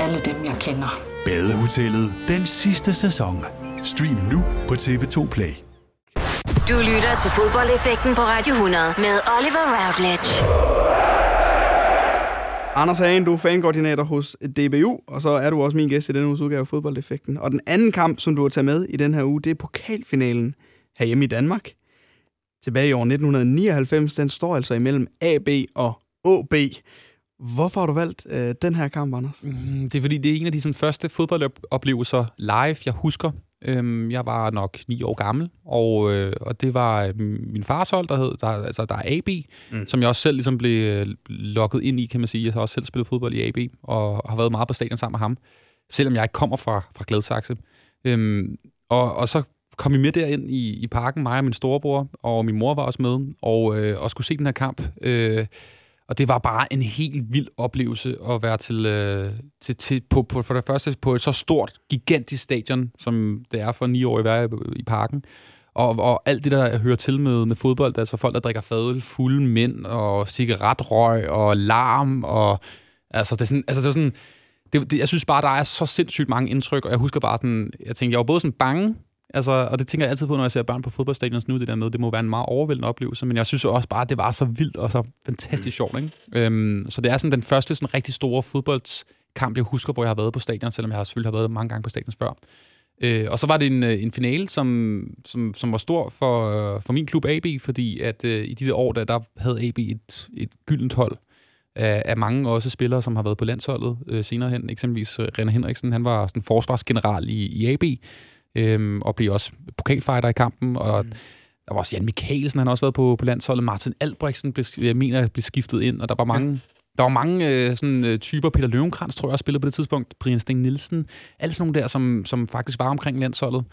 alle dem, jeg kender. Badehotellet. Den sidste sæson. Stream nu på TV2 Play. Du lytter til fodboldeffekten på Radio 100 med Oliver Routledge. Anders Hagen, du er fankoordinator hos DBU, og så er du også min gæst i denne uges udgave af Fodboldeffekten. Og den anden kamp, som du har taget med i den her uge, det er pokalfinalen herhjemme i Danmark. Tilbage i år 1999, den står altså imellem AB og AB. Hvorfor har du valgt øh, den her kamp, Anders? Mm, det er fordi, det er en af de sådan, første fodboldoplevelser live, jeg husker. Øhm, jeg var nok ni år gammel, og, øh, og det var øh, min fars hold, der hed, der, altså der er AB, mm. som jeg også selv ligesom blev øh, lukket ind i, kan man sige. Jeg har også selv spillet fodbold i AB, og har været meget på stadion sammen med ham, selvom jeg ikke kommer fra, fra Gladsaxe. Øhm, og, og så kom vi med derind i, i parken, mig og min storebror, og min mor var også med, og, øh, og skulle se den her kamp. Øh, og det var bare en helt vild oplevelse at være til, øh, til, til på, på, for det første på et så stort, gigantisk stadion, som det er for ni år i være i, i parken. Og, og alt det, der hører til med, med fodbold, altså folk, der drikker fadøl, fulde mænd, og cigaretrøg, og larm, og altså det er sådan, altså det er sådan, det, det, jeg synes bare, der er så sindssygt mange indtryk, og jeg husker bare sådan, jeg tænkte, jeg var både sådan bange, Altså, og det tænker jeg altid på, når jeg ser børn på fodboldstadion nu, det der med, det må være en meget overvældende oplevelse, men jeg synes også bare, at det var så vildt og så fantastisk sjovt. Ikke? Øhm, så det er sådan den første sådan rigtig store fodboldskamp, jeg husker, hvor jeg har været på stadion, selvom jeg har selvfølgelig har været mange gange på stadion før. Øh, og så var det en, øh, en finale, som, som, som var stor for, øh, for min klub AB, fordi at øh, i de der år, der, der havde AB et, et gyldent hold af, af mange også spillere, som har været på landsholdet øh, senere hen. Eksempelvis øh, René Henriksen, han var sådan forsvarsgeneral i, i AB, øhm, og blev også pokalfighter i kampen, og mm. der var også Jan Mikkelsen, han har også været på, på landsholdet. Martin Albrechtsen blev, jeg mener, blev skiftet ind, og der var mange... Ja. Der var mange øh, sådan, øh, typer. Peter Løvenkrantz, tror jeg, også spillede på det tidspunkt. Brian Sting Nielsen. Alle sådan nogle der, som, som faktisk var omkring landsholdet.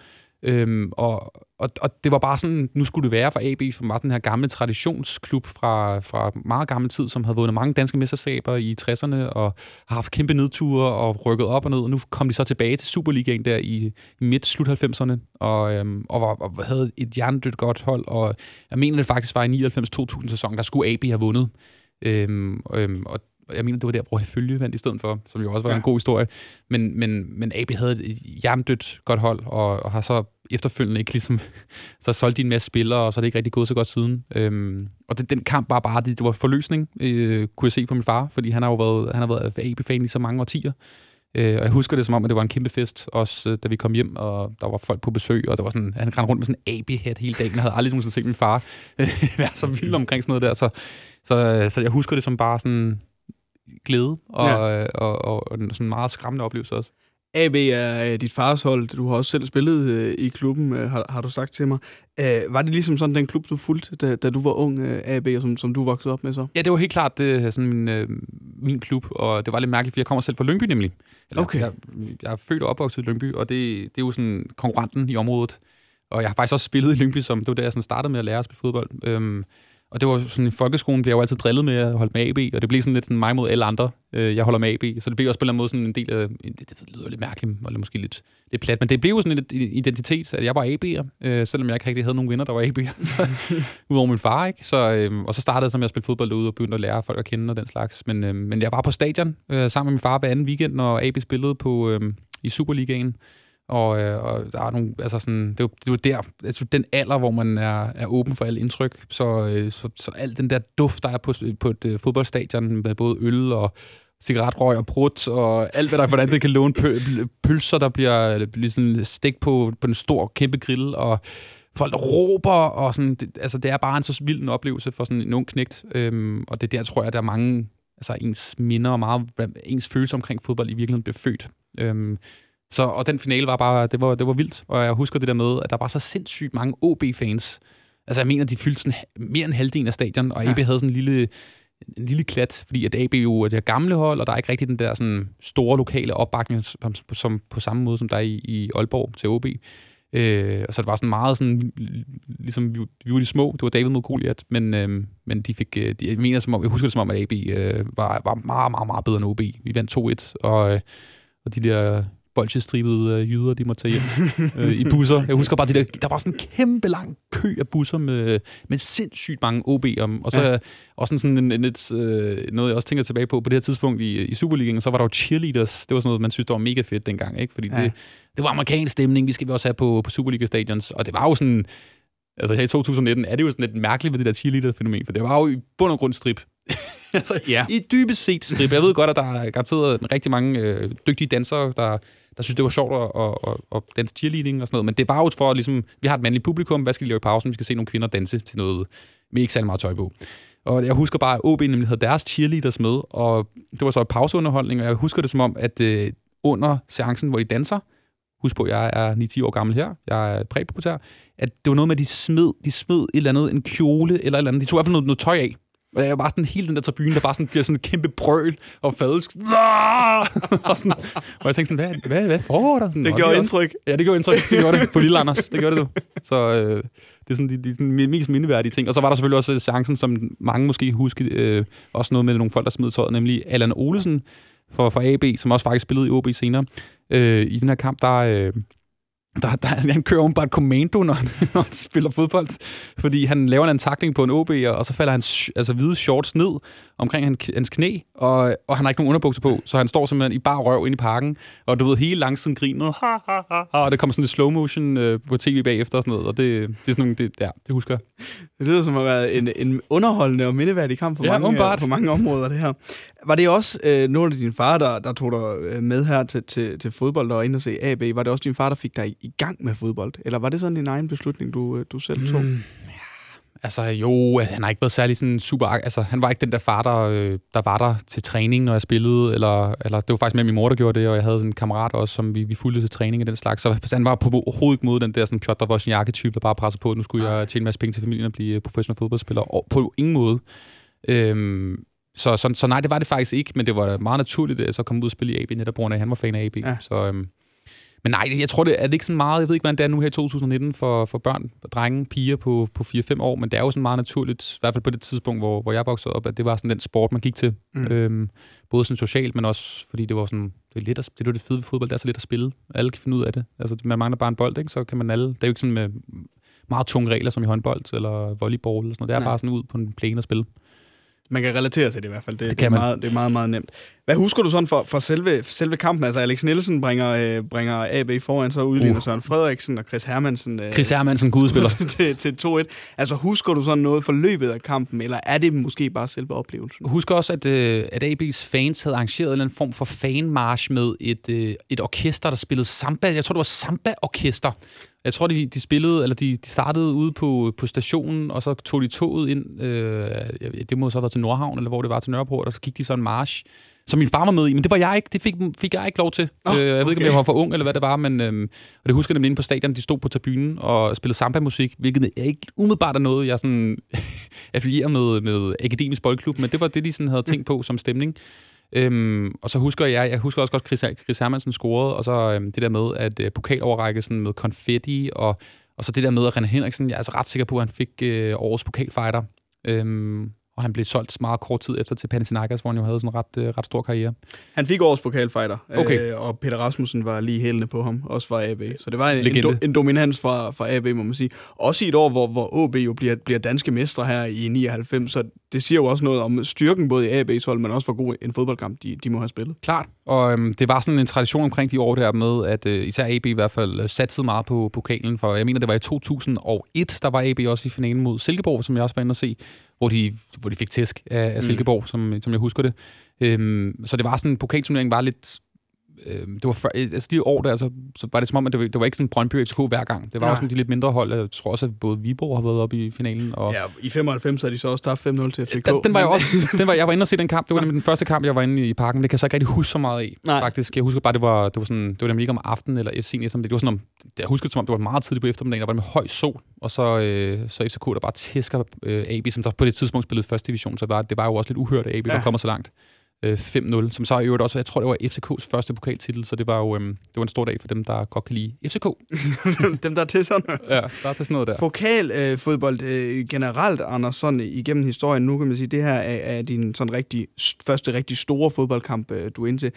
Øhm, og, og, og det var bare sådan, nu skulle det være for AB, som var den her gamle traditionsklub fra, fra meget gammel tid, som havde vundet mange danske mesterskaber i 60'erne, og har haft kæmpe nedture og rykket op og ned, og nu kom de så tilbage til Superligaen der i, midt-slut 90'erne, og, øhm, og, var, og havde et hjernedødt godt hold, og jeg mener det faktisk var i 99-2000 sæson, der skulle AB have vundet. Øhm, øhm, og jeg mener, det var der, hvor Følge vandt i stedet for, som jo også var ja. en god historie. Men, men, men AB havde et jerndødt godt hold, og, og har så efterfølgende ikke ligesom, så solgt de en masse spillere, og så er det ikke rigtig gået så godt siden. Øhm, og det, den kamp var bare, det, det var forløsning, øh, kunne jeg se på min far, fordi han har jo været, han har været AB-fan i så mange årtier. Øh, og jeg husker det som om, at det var en kæmpe fest, også øh, da vi kom hjem, og der var folk på besøg, og der var sådan, han rendte rundt med sådan en AB-hat hele dagen. Jeg havde aldrig nogensinde set min far øh, være så vild omkring sådan noget der. Så, så, så jeg husker det som bare sådan glæde og, ja. og, og, og, og sådan meget skræmmende oplevelse også. AB er øh, dit fars hold. Du har også selv spillet øh, i klubben, øh, har, har du sagt til mig. Øh, var det ligesom sådan den klub, du fulgte, da, da du var ung, øh, AB, og som, som du voksede op med så? Ja, det var helt klart det, sådan min, øh, min klub, og det var lidt mærkeligt, for jeg kommer selv fra Lyngby nemlig. Eller, okay. Jeg, jeg er født og opvokset i Lyngby, og det, det er jo sådan konkurrenten i området. Og jeg har faktisk også spillet i Lyngby, som det var der, jeg sådan startede med at lære at spille fodbold. Øhm, og det var sådan, i folkeskolen blev jeg jo altid drillet med at holde med AB, og det blev sådan lidt sådan mig mod alle andre. Øh, jeg holder med AB, så det blev også på en eller anden måde sådan en del af, det, det lyder lidt mærkeligt, eller måske lidt, lidt plat, men det blev jo sådan en identitet, at jeg var AB'er, øh, selvom jeg ikke rigtig havde nogen venner, der var AB'er, udover min far, ikke? Så, øh, og så startede jeg spillede med at fodbold derude og begyndte at lære folk at kende og den slags. Men, øh, men jeg var på stadion øh, sammen med min far hver anden weekend, når AB spillede på, øh, i Superligaen. Og, øh, og der er nogle, altså sådan, det er jo, det er jo der, altså den alder, hvor man er, er åben for alle indtryk, så, øh, så, så al den der duft, der er på, på et øh, fodboldstadion med både øl og cigaretrøg og prut og alt, hvad der, hvordan det kan låne pø, pølser, der bliver øh, ligesom stik på, på en stor, kæmpe grill, og folk, der råber, og sådan, det, altså det er bare en så vild en oplevelse for sådan en ung knægt, øhm, og det er der, tror jeg, der er mange, altså ens minder og meget, ens følelse omkring fodbold i virkeligheden bliver født. Øhm, så, og den finale var bare, det var, det var vildt, og jeg husker det der med, at der var så sindssygt mange OB-fans. Altså jeg mener, de fyldte sådan mere end halvdelen af stadion, og AB ja. havde sådan en lille, en lille klat, fordi at AB jo er det gamle hold, og der er ikke rigtig den der sådan store lokale opbakning som, som, på samme måde, som der er i, i Aalborg til OB. Øh, så det var sådan meget sådan, ligesom vi, vi var de små, det var David mod Goliath, men, øh, men de fik, øh, de, jeg, mener, som om, jeg husker det som om, at AB øh, var, var meget, meget, meget bedre end OB. Vi vandt 2-1, og, øh, og de der bolsjestribede øh, jyder, de må tage hjem øh, i busser. Jeg husker bare, de der, der var sådan en kæmpe lang kø af busser med, med sindssygt mange OB om. Og så ja. også sådan en, en, et, øh, noget, jeg også tænker tilbage på, på det her tidspunkt i, i Superligaen, så var der jo cheerleaders. Det var sådan noget, man synes, det var mega fedt dengang, ikke? Fordi ja. det, det var amerikansk stemning, vi skal vi også have på, på Superliga-stadions. Og det var jo sådan... Altså her i 2019 er det jo sådan lidt mærkeligt med det der cheerleader-fænomen, for det var jo i bund og grund strip. altså, ja. I dybest set strip. Jeg ved godt, at der er garanteret rigtig mange øh, dygtige dansere, der der synes, det var sjovt at, at, at, at danse cheerleading og sådan noget. Men det er bare ud for, ligesom, vi har et mandligt publikum, hvad skal vi lave i pausen? Vi skal se nogle kvinder danse til noget med ikke særlig meget tøj på. Og jeg husker bare, at OB nemlig havde deres cheerleaders med, og det var så et pauseunderholdning, og jeg husker det som om, at øh, under seancen, hvor de danser, husk på, jeg er 9-10 år gammel her, jeg er præpubertær, at det var noget med, at de smed, de smed et eller andet, en kjole eller et eller andet. De tog i hvert fald noget, noget tøj af. Og jeg var sådan hele den der tribune, der bare sådan, bliver sådan en kæmpe brøl og fadelsk. og, sådan, og jeg tænkte sådan, hvad, hvad, hvad foregår der? Sådan, det gjorde indtryk. Også, ja, det gjorde indtryk. Det gjorde det på Lille Anders. Det gjorde det du. Så øh, det er sådan de, de, de mest mindeværdige ting. Og så var der selvfølgelig også chancen, som mange måske husker, øh, også noget med nogle folk, der smed tøjet, nemlig Allan Olesen for, for AB, som også faktisk spillede i OB senere. Øh, I den her kamp, der, øh, der, der, han kører åbenbart kommando, når han, når han spiller fodbold, fordi han laver en takling på en OB, og så falder hans altså, hvide shorts ned omkring hans knæ, og, og han har ikke nogen underbukser på, så han står simpelthen i bar røv inde i parken, og du ved, hele langsomt griner, ha, ha, ha, ha, og det kommer sådan lidt slow motion øh, på tv bagefter og sådan noget, og det, det er sådan nogle, det, ja, det husker jeg. Det lyder som at være en, en underholdende og mindeværdig kamp for, ja, mange, øh, på mange områder, det her. Var det også øh, nogle af dine far, der, der tog dig øh, med her til, til, til fodbold og ind og se AB? Var det også din far, der fik dig i, i gang med fodbold? Eller var det sådan din egen beslutning, du, øh, du selv tog? Mm, Altså jo, han har ikke været særlig sådan super... Altså, han var ikke den der far, der, øh, der var der til træning, når jeg spillede. Eller, eller det var faktisk med min mor, der gjorde det, og jeg havde en kammerat også, som vi, vi fulgte til træning og den slags. Så han var på overhovedet ikke mod den der sådan Piotr Wozniacki-type, der bare presser på, at nu skulle jeg tjene en masse penge til familien og blive professionel fodboldspiller. Og på ingen måde. Øhm, så, så, så nej, det var det faktisk ikke, men det var meget naturligt, at jeg så kom ud og spille i AB, netop på grund af, at han var fan af AB. Ja. Så, øhm, Men nej, jeg tror, det er det ikke sådan meget, jeg ved ikke, hvordan det er nu her i 2019 for, for børn, drenge, piger på, på 4-5 år, men det er jo sådan meget naturligt, i hvert fald på det tidspunkt, hvor, hvor jeg voksede op, at det var sådan den sport, man gik til. Mm. Øhm, både sådan socialt, men også fordi det var sådan, det er, lidt at, det er det fede ved fodbold, det er så lidt at spille. Alle kan finde ud af det. Altså, man mangler bare en bold, ikke? så kan man alle, det er jo ikke sådan med meget tunge regler, som i håndbold eller volleyball, eller sådan noget. det er Nej. bare sådan ud på en plæne og spille. Man kan relatere til det i hvert fald. Det, det, det, er, meget, det er meget, meget nemt. Hvad husker du sådan for, for selve, selve kampen? Altså Alex Nielsen bringer, øh, bringer AB foran, så udligner uh. Søren Frederiksen og Chris Hermansen. Øh, Chris Hermansen, gudspiller. til, til 2-1. Altså husker du sådan noget for løbet af kampen, eller er det måske bare selve oplevelsen? Husk også, at, øh, at AB's fans havde arrangeret en form for fanmarsch med et, øh, et orkester, der spillede samba. Jeg tror, det var samba-orkester. Jeg tror, de, de spillede, eller de, de startede ude på, på stationen, og så tog de toget ind. Øh, det må så have været til Nordhavn, eller hvor det var til Nørreport, og så gik de så en march, som min far var med i, men det var jeg ikke. Det fik, fik jeg ikke lov til. Oh, øh, jeg ved ikke, om jeg var for ung, eller hvad det var, men øh, og det husker jeg nemlig inde på stadion, de stod på tribunen og spillede samba-musik, hvilket er ikke umiddelbart er noget, jeg sådan affilierer med, med Akademisk Boldklub, men det var det, de sådan havde tænkt på som stemning. Øhm, og så husker jeg, jeg husker også godt, Chris, Chris Hermansen scorede, og så øhm, det der med, at øh, pokaloverrækkelsen med konfetti, og, og så det der med, at René Henriksen, jeg er altså ret sikker på, at han fik øh, årets pokalfighter. Øhm, og han blev solgt meget kort tid efter til Panathinaikos, hvor han jo havde sådan en ret, øh, ret stor karriere. Han fik årets pokalfighter, okay. øh, og Peter Rasmussen var lige hældende på ham, også fra AB. Så det var en, en, do, en dominans fra, fra AB, må man sige. Også i et år, hvor, hvor AB jo bliver, bliver danske mestre her i 99, så det siger jo også noget om styrken både i AB's hold, men også hvor god en fodboldkamp de, de må have spillet. Klart, og øhm, det var sådan en tradition omkring de år der med, at øh, især AB i hvert fald øh, satsede meget på pokalen, for jeg mener, det var i 2001, der var AB også i finalen mod Silkeborg, som jeg også var inde og se, hvor de, hvor de fik tæsk af, af mm. Silkeborg, mm. som, som jeg husker det. Øhm, så det var sådan, en pokalturnering var lidt øh, det var før, altså de år der, så, så var det som om, at det var, det var ikke sådan Brøndby FCK hver gang. Det var ja. også sådan de lidt mindre hold. Jeg tror også, at både Viborg har været oppe i finalen. Og ja, i 95 havde de så også tabt 5-0 til FCK. Den, den var jeg også, den var, jeg var inde og se den kamp. Det var nemlig den første kamp, jeg var inde i parken, men det kan jeg så ikke rigtig huske så meget af, Nej. faktisk. Jeg husker bare, det var, det var, sådan, det var nemlig ikke om aftenen eller sent som det. Det var sådan om, jeg husker det som om, det var meget tidligt på eftermiddagen, der var med høj sol, og så, øh, så FCK, der bare tæsker øh, AB, som der på det tidspunkt spillede første division, så var, det var jo også lidt uhørt af AB, ja. der kommer så langt. 5-0, som så i øvrigt også, jeg tror, det var FCK's første pokaltitel, så det var jo øhm, det var en stor dag for dem, der godt kan lide FCK. dem, der er til sådan Ja, der er til sådan noget der. Pokalfodbold øh, øh, generelt, Anders, sådan igennem historien, nu kan man sige, det her er, er din sådan rigtig, første rigtig store fodboldkamp, øh, du er ind til.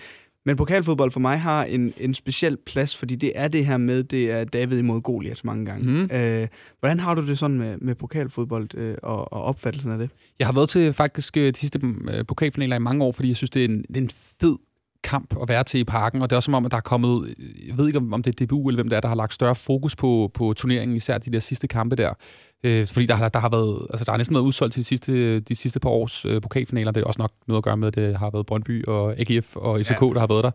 Men pokalfodbold for mig har en, en speciel plads, fordi det er det her med, det er David imod Goliath mange gange. Mm. Øh, hvordan har du det sådan med, med pokalfodbold øh, og, og opfattelsen af det? Jeg har været til faktisk øh, de sidste øh, pokalfinaler i mange år, fordi jeg synes, det er en, det er en fed kamp at være til i parken, og det er også som om, at der er kommet, jeg ved ikke om det er DBU eller hvem det er, der har lagt større fokus på, på turneringen, især de der sidste kampe der. Øh, fordi der, har, der har været, altså der har næsten været udsolgt til de sidste, de sidste par års øh, pokalfinaler. Det er også nok noget at gøre med, at det har været Brøndby og AGF og FCK, ja. der har været der.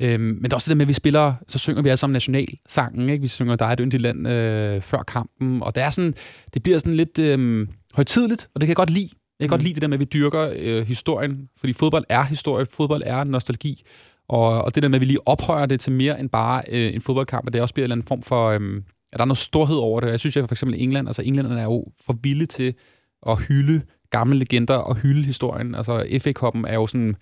Øhm, men det er også det der med, at vi spiller, så synger vi alle sammen nationalsangen. Ikke? Vi synger Der er et yndigt land øh, før kampen. Og det, er sådan, det bliver sådan lidt øh, højtidligt, og det kan jeg godt lide. Jeg kan mm. godt lide det der med, at vi dyrker øh, historien, fordi fodbold er historie, fodbold er nostalgi. Og, og det der med, at vi lige ophøjer det til mere end bare øh, en fodboldkamp, og det også bliver en eller anden form for... Øh, at der er noget storhed over det. Jeg synes, at for eksempel England, altså englænderne er jo for vilde til at hylde gamle legender og hylde historien. Altså FA-koppen er jo sådan,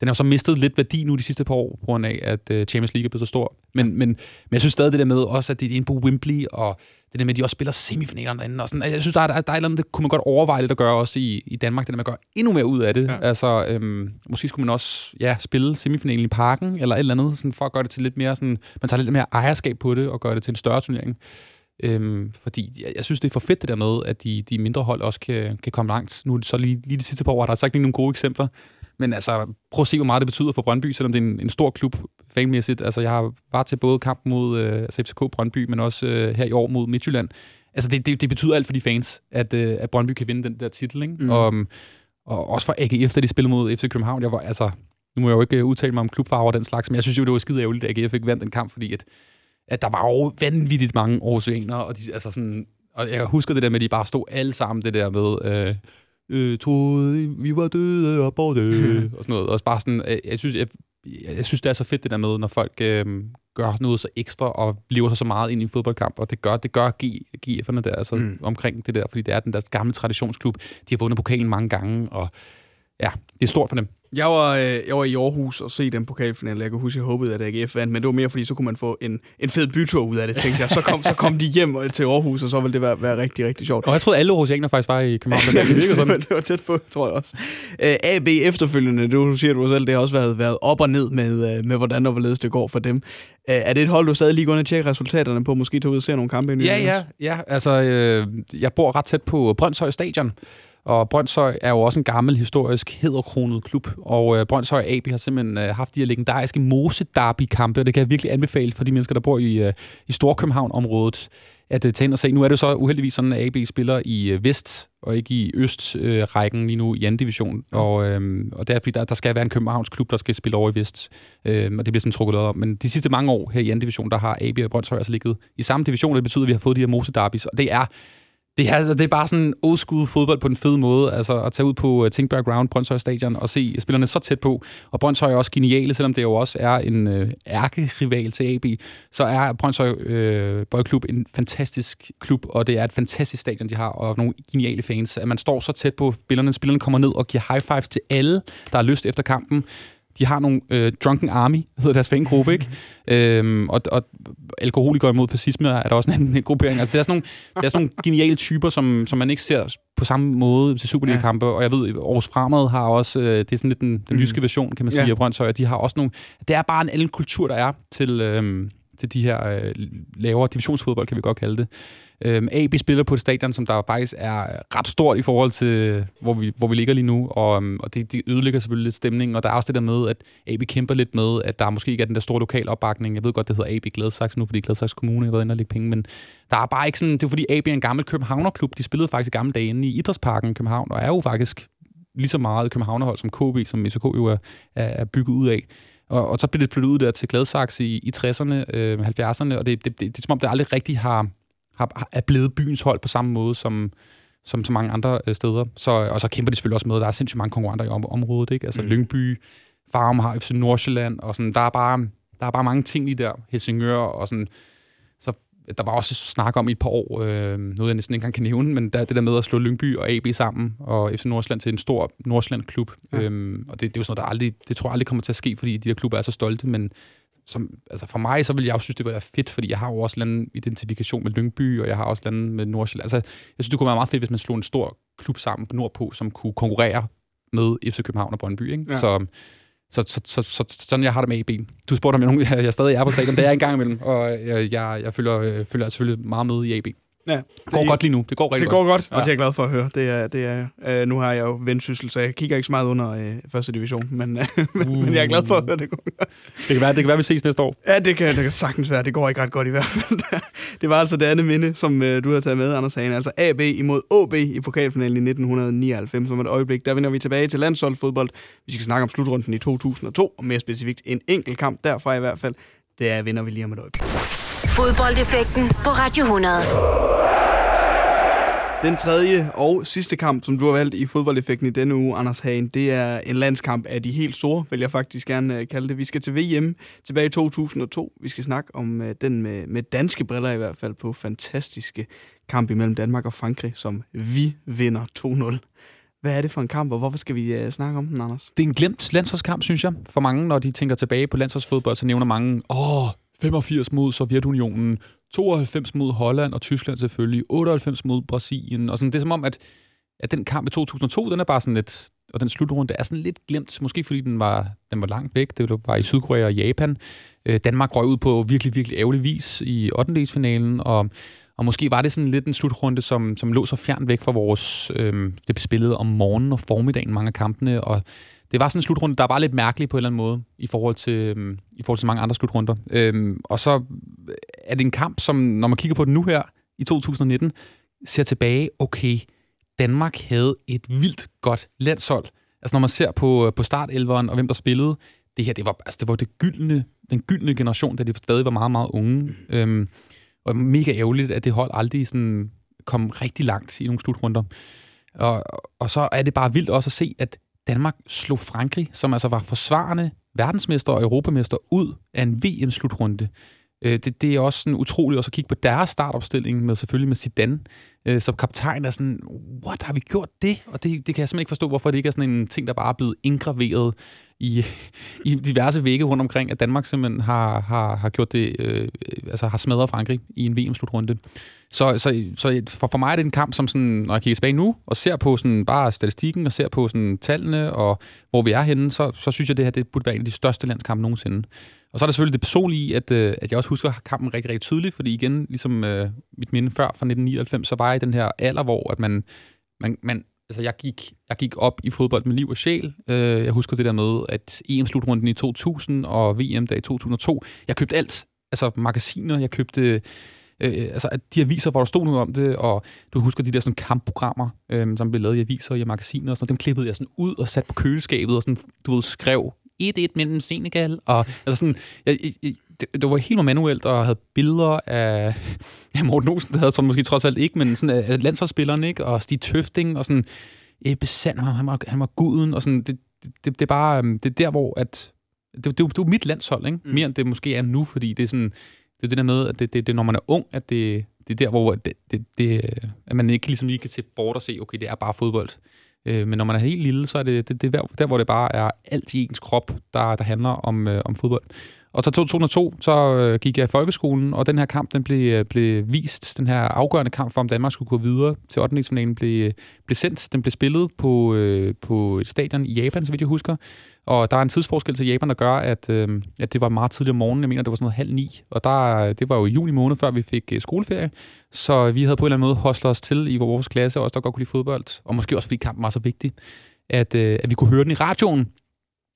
den har jo så mistet lidt værdi nu de sidste par år, på grund af, at uh, Champions League er blevet så stor. Men, men, men jeg synes stadig det der med også, at det er inde på Wembley, og det der med, at de også spiller semifinalerne derinde. Og sådan. Altså, jeg synes, der er, der, er, der er det kunne man godt overveje lidt at gøre også i, i Danmark, det der med at gøre endnu mere ud af det. Ja. Altså, øhm, måske skulle man også ja, spille semifinalen i parken, eller et eller andet, sådan, for at gøre det til lidt mere sådan, man tager lidt mere ejerskab på det, og gøre det til en større turnering. Øhm, fordi jeg, jeg synes, det er for fedt det der med, at de, de mindre hold også kan, kan komme langt. Nu så lige, lige de sidste par år, der er sagt ikke nogle gode eksempler. Men altså, prøv at se, hvor meget det betyder for Brøndby, selvom det er en, en stor klub fanmæssigt. Altså, jeg har været til både kamp mod øh, altså FCK Brøndby, men også øh, her i år mod Midtjylland. Altså, det, det, det betyder alt for de fans, at, øh, at Brøndby kan vinde den der titel, ikke? Mm. Og, og også for AGF, da de spillede mod FC København. Jeg var, altså, nu må jeg jo ikke udtale mig om klubfarver og den slags, men jeg synes jo, det var skide ærgerligt, at AGF ikke vandt den kamp, fordi at at der var jo vanvittigt mange oceaner, og, de, altså sådan, og jeg husker det der med, at de bare stod alle sammen det der med, øh, øh, troede, vi var døde og borte, og sådan noget. Og bare sådan, jeg, jeg, synes, jeg, jeg synes, det er så fedt det der med, når folk øh, gør noget så ekstra og lever sig så meget ind i en fodboldkamp, og det gør, det gør GF'erne der, altså mm. omkring det der, fordi det er den der gamle traditionsklub. De har vundet pokalen mange gange, og ja, det er stort for dem. Jeg var, øh, jeg var i Aarhus og se den pokalfinale. Jeg kan huske, jeg håbede, at AGF vandt, men det var mere, fordi så kunne man få en, en fed bytur ud af det, tænkte jeg. Så kom, så kom de hjem til Aarhus, og så ville det være, være rigtig, rigtig sjovt. Og jeg troede, alle Aarhusianer faktisk var i København. Men det, det, var, det var tæt på, tror jeg også. Uh, AB efterfølgende, du siger du selv, det har også været, været op og ned med, med hvordan og hvorledes det går for dem. Uh, er det et hold, du stadig lige går ind og tjekke resultaterne på? Måske tage ud og se nogle kampe? Ja, ja, ja. Altså, øh, jeg bor ret tæt på Brøndshøj Stadion. Og Brøndshøj er jo også en gammel, historisk, hedderkronet klub, og øh, Brøndshøj AB har simpelthen øh, haft de her legendariske mose kampe og det kan jeg virkelig anbefale for de mennesker, der bor i, øh, i Storkøbenhavn-området, at øh, tage ind og se. Nu er det så uheldigvis sådan, at AB spiller i øh, Vest, og ikke i Øst-rækken øh, lige nu i anden division. Og, øh, og det er fordi, der, der skal være en Københavns klub, der skal spille over i Vest, øh, og det bliver sådan trukket op. Men de sidste mange år her i anden division, der har AB og Brøndshøj altså ligget i samme division, og det betyder, at vi har fået de her mose og det er det er, altså, det er bare sådan old school fodbold på en fed måde, altså at tage ud på øh, uh, Tinkberg Ground, Brøndshøj Stadion, og se spillerne så tæt på. Og Brøndshøj er også geniale, selvom det jo også er en uh, ærkerival til AB, så er Brøndshøj uh, øh, Boldklub en fantastisk klub, og det er et fantastisk stadion, de har, og nogle geniale fans. At man står så tæt på spillerne, spillerne kommer ned og giver high fives til alle, der har lyst efter kampen de har nogle øh, Drunken Army, hedder deres fangruppe, ikke? øhm, og, og alkoholikere imod fascisme er der også en, en gruppering. Altså, det er sådan nogle, det er sådan nogle geniale typer, som, som man ikke ser på samme måde til Superliga-kampe, ja. og jeg ved, Aarhus Fremad har også, øh, det er sådan lidt den, den jyske version, kan man sige, ja. af Brøndshøj, de har også nogle, det er bare en anden kultur, der er til, øh, til de her øh, lavere divisionsfodbold, kan vi godt kalde det. Øhm, AB spiller på et stadion, som der faktisk er ret stort i forhold til, hvor vi, hvor vi ligger lige nu, og, øhm, og det, det ødelægger selvfølgelig lidt stemningen, og der er også det der med, at AB kæmper lidt med, at der måske ikke er den der store lokal opbakning. Jeg ved godt, det hedder AB Gladsaxe nu, fordi Gladsaxe Kommune har været inde og lægge penge, men der er bare ikke sådan, det er fordi AB er en gammel Københavnerklub, de spillede faktisk i gamle dage inde i Idrætsparken i København, og er jo faktisk lige så meget Københavnerhold som KB, som SK jo er, er bygget ud af. Og, og så blev det flyttet ud der til Gladsaxe i, i 60'erne, øh, 70'erne, og det, det, det, det, det er som om, det aldrig rigtig har, har, er blevet byens hold på samme måde som, som så mange andre øh, steder. Så, og så kæmper de selvfølgelig også med, der er sindssygt mange konkurrenter i om, området. Ikke? Altså mm. Lyngby, Farum har FC Nordsjælland, og sådan, der, er bare, der er bare mange ting i der. Helsingør, og sådan, så der var også snak om i et par år, øh, noget jeg næsten ikke engang kan nævne, men der, det der med at slå Lyngby og AB sammen, og FC Nordsjælland til en stor Nordsjælland-klub. Ja. Øhm, og det, det er jo sådan noget, der aldrig, det tror jeg aldrig kommer til at ske, fordi de der klubber er så stolte, men som, altså for mig, så vil jeg også synes, det ville være fedt, fordi jeg har jo også en identifikation med Lyngby, og jeg har også landet med Nordsjælland. Altså, jeg synes, det kunne være meget fedt, hvis man slog en stor klub sammen på Nordpå, som kunne konkurrere med FC København og Brøndby. Ikke? Ja. Så, så, så, så, så, sådan jeg har det med AB. Du spurgte om jeg, jeg, jeg stadig er på stadion, det er jeg en gang imellem, og jeg, jeg, jeg følger, følger selvfølgelig meget med i AB. Ja, det, det går godt lige nu. Det går rigtig Det går godt, ja. og det er jeg glad for at høre. Det er, det er, øh, nu har jeg jo vendsyssel, så jeg kigger ikke så meget under øh, første division, men, øh, uh. men jeg er glad for at høre, det går godt. Det kan være, det kan være vi ses næste år. Ja, det kan, det kan sagtens være. Det går ikke ret godt i hvert fald. det var altså det andet minde, som øh, du har taget med, Anders Hagen. Altså AB imod OB i pokalfinalen i 1999. Som et øjeblik, der vender vi tilbage til landsholdsfodbold. Vi skal snakke om slutrunden i 2002, og mere specifikt en enkelt kamp derfra i hvert fald. Det er vinder vi lige om et øjeblik. Fodboldeffekten på Radio 100. Den tredje og sidste kamp, som du har valgt i fodboldeffekten i denne uge, Anders Hagen, det er en landskamp af de helt store, vil jeg faktisk gerne øh, kalde det. Vi skal til VM tilbage i 2002. Vi skal snakke om øh, den med, med danske briller i hvert fald på fantastiske kamp imellem Danmark og Frankrig, som vi vinder 2-0. Hvad er det for en kamp, og hvorfor skal vi uh, snakke om den, Anders? Det er en glemt landsholdskamp, synes jeg. For mange, når de tænker tilbage på landsholdsfodbold, så nævner mange, åh, 85 mod Sovjetunionen, 92 mod Holland og Tyskland selvfølgelig, 98 mod Brasilien, og sådan, det er som om, at, at den kamp i 2002, den er bare sådan lidt, og den slutrunde er sådan lidt glemt, måske fordi den var, den var langt væk, det var i Sydkorea og Japan. Øh, Danmark røg ud på virkelig, virkelig ærgerlig vis i 8. finalen, og, og måske var det sådan lidt en slutrunde, som, som lå så fjern væk fra vores, øh, det spillede om morgenen og formiddagen, mange af kampene, og det var sådan en slutrunde, der var lidt mærkelig på en eller anden måde i forhold til, øhm, i forhold til mange andre slutrunder. Øhm, og så øh, er det en kamp, som når man kigger på den nu her i 2019, ser tilbage, okay, Danmark havde et vildt godt landshold. Altså når man ser på, øh, på startelveren og hvem der spillede, det her, det var, altså, det var det gyldne, den gyldne generation, da de stadig var meget, meget unge. Øhm, og mega ærgerligt, at det hold aldrig sådan kom rigtig langt i nogle slutrunder. Og, og så er det bare vildt også at se, at Danmark slog Frankrig, som altså var forsvarende verdensmester og europamester, ud af en VM-slutrunde. Øh, det, det er også sådan utroligt også at kigge på deres startopstilling, med selvfølgelig med Zidane øh, som kaptajn, er sådan, what, har vi gjort det? Og det, det kan jeg simpelthen ikke forstå, hvorfor det ikke er sådan en ting, der bare er blevet indgraveret i, i diverse vægge rundt omkring, at Danmark simpelthen har, har, har gjort det, øh, altså har smadret Frankrig i en VM-slutrunde. Så, så, så for, for mig er det en kamp, som sådan, når jeg kigger tilbage nu, og ser på sådan bare statistikken, og ser på sådan tallene, og hvor vi er henne, så, så synes jeg, det her det burde være en af de største landskampe nogensinde. Og så er der selvfølgelig det personlige, at, øh, at jeg også husker kampen rigtig, rigtig tydeligt, fordi igen, ligesom øh, mit minde før fra 1999, så var jeg i den her alder, hvor at man, man, man altså jeg gik, jeg gik op i fodbold med liv og sjæl. Øh, jeg husker det der med, at EM-slutrunden i 2000 og VM-dag i 2002, jeg købte alt. Altså magasiner, jeg købte øh, øh altså de aviser, hvor der stod noget om det, og du husker de der sådan kampprogrammer, øh, som blev lavet i aviser og i magasiner og sådan dem klippede jeg sådan ud og satte på køleskabet og sådan, du ved, skrev 1-1 mellem Senegal, og altså sådan, jeg, jeg, det, det var helt manuelt, og havde billeder af ja, Morten Olsen, der havde så måske trods alt ikke, men sådan af landsholdsspilleren, ikke? og Stig Tøfting, og sådan Ebbe Sand, han var, han var guden, og sådan, det, det, det, er bare, øhm, det er der, hvor at, det, det, det er mit landshold, ikke? Mm. mere end det måske er nu, fordi det er sådan, det er det der med, at det, det, det når man er ung, at det, det er der, hvor det, det, det, at man ikke ligesom lige kan se bort og se, okay, det er bare fodbold. Øh, men når man er helt lille, så er det, det, det der, hvor det bare er alt i ens krop, der, der handler om, øh, om fodbold. Og så 2002, så øh, gik jeg i folkeskolen, og den her kamp, den blev, øh, blev vist, den her afgørende kamp for, om Danmark skulle gå videre til 8. blev, øh, blev sendt. Den blev spillet på, øh, på et stadion i Japan, så vidt jeg husker. Og der er en tidsforskel til Japan, der gør, at, øh, at det var meget tidligt om morgenen. Jeg mener, det var sådan noget halv ni. Og der, det var jo i juni måned, før vi fik øh, skoleferie. Så vi havde på en eller anden måde hostlet os til i vores klasse, også der godt kunne lide fodbold. Og måske også, fordi kampen var så vigtig, at, øh, at vi kunne høre den i radioen.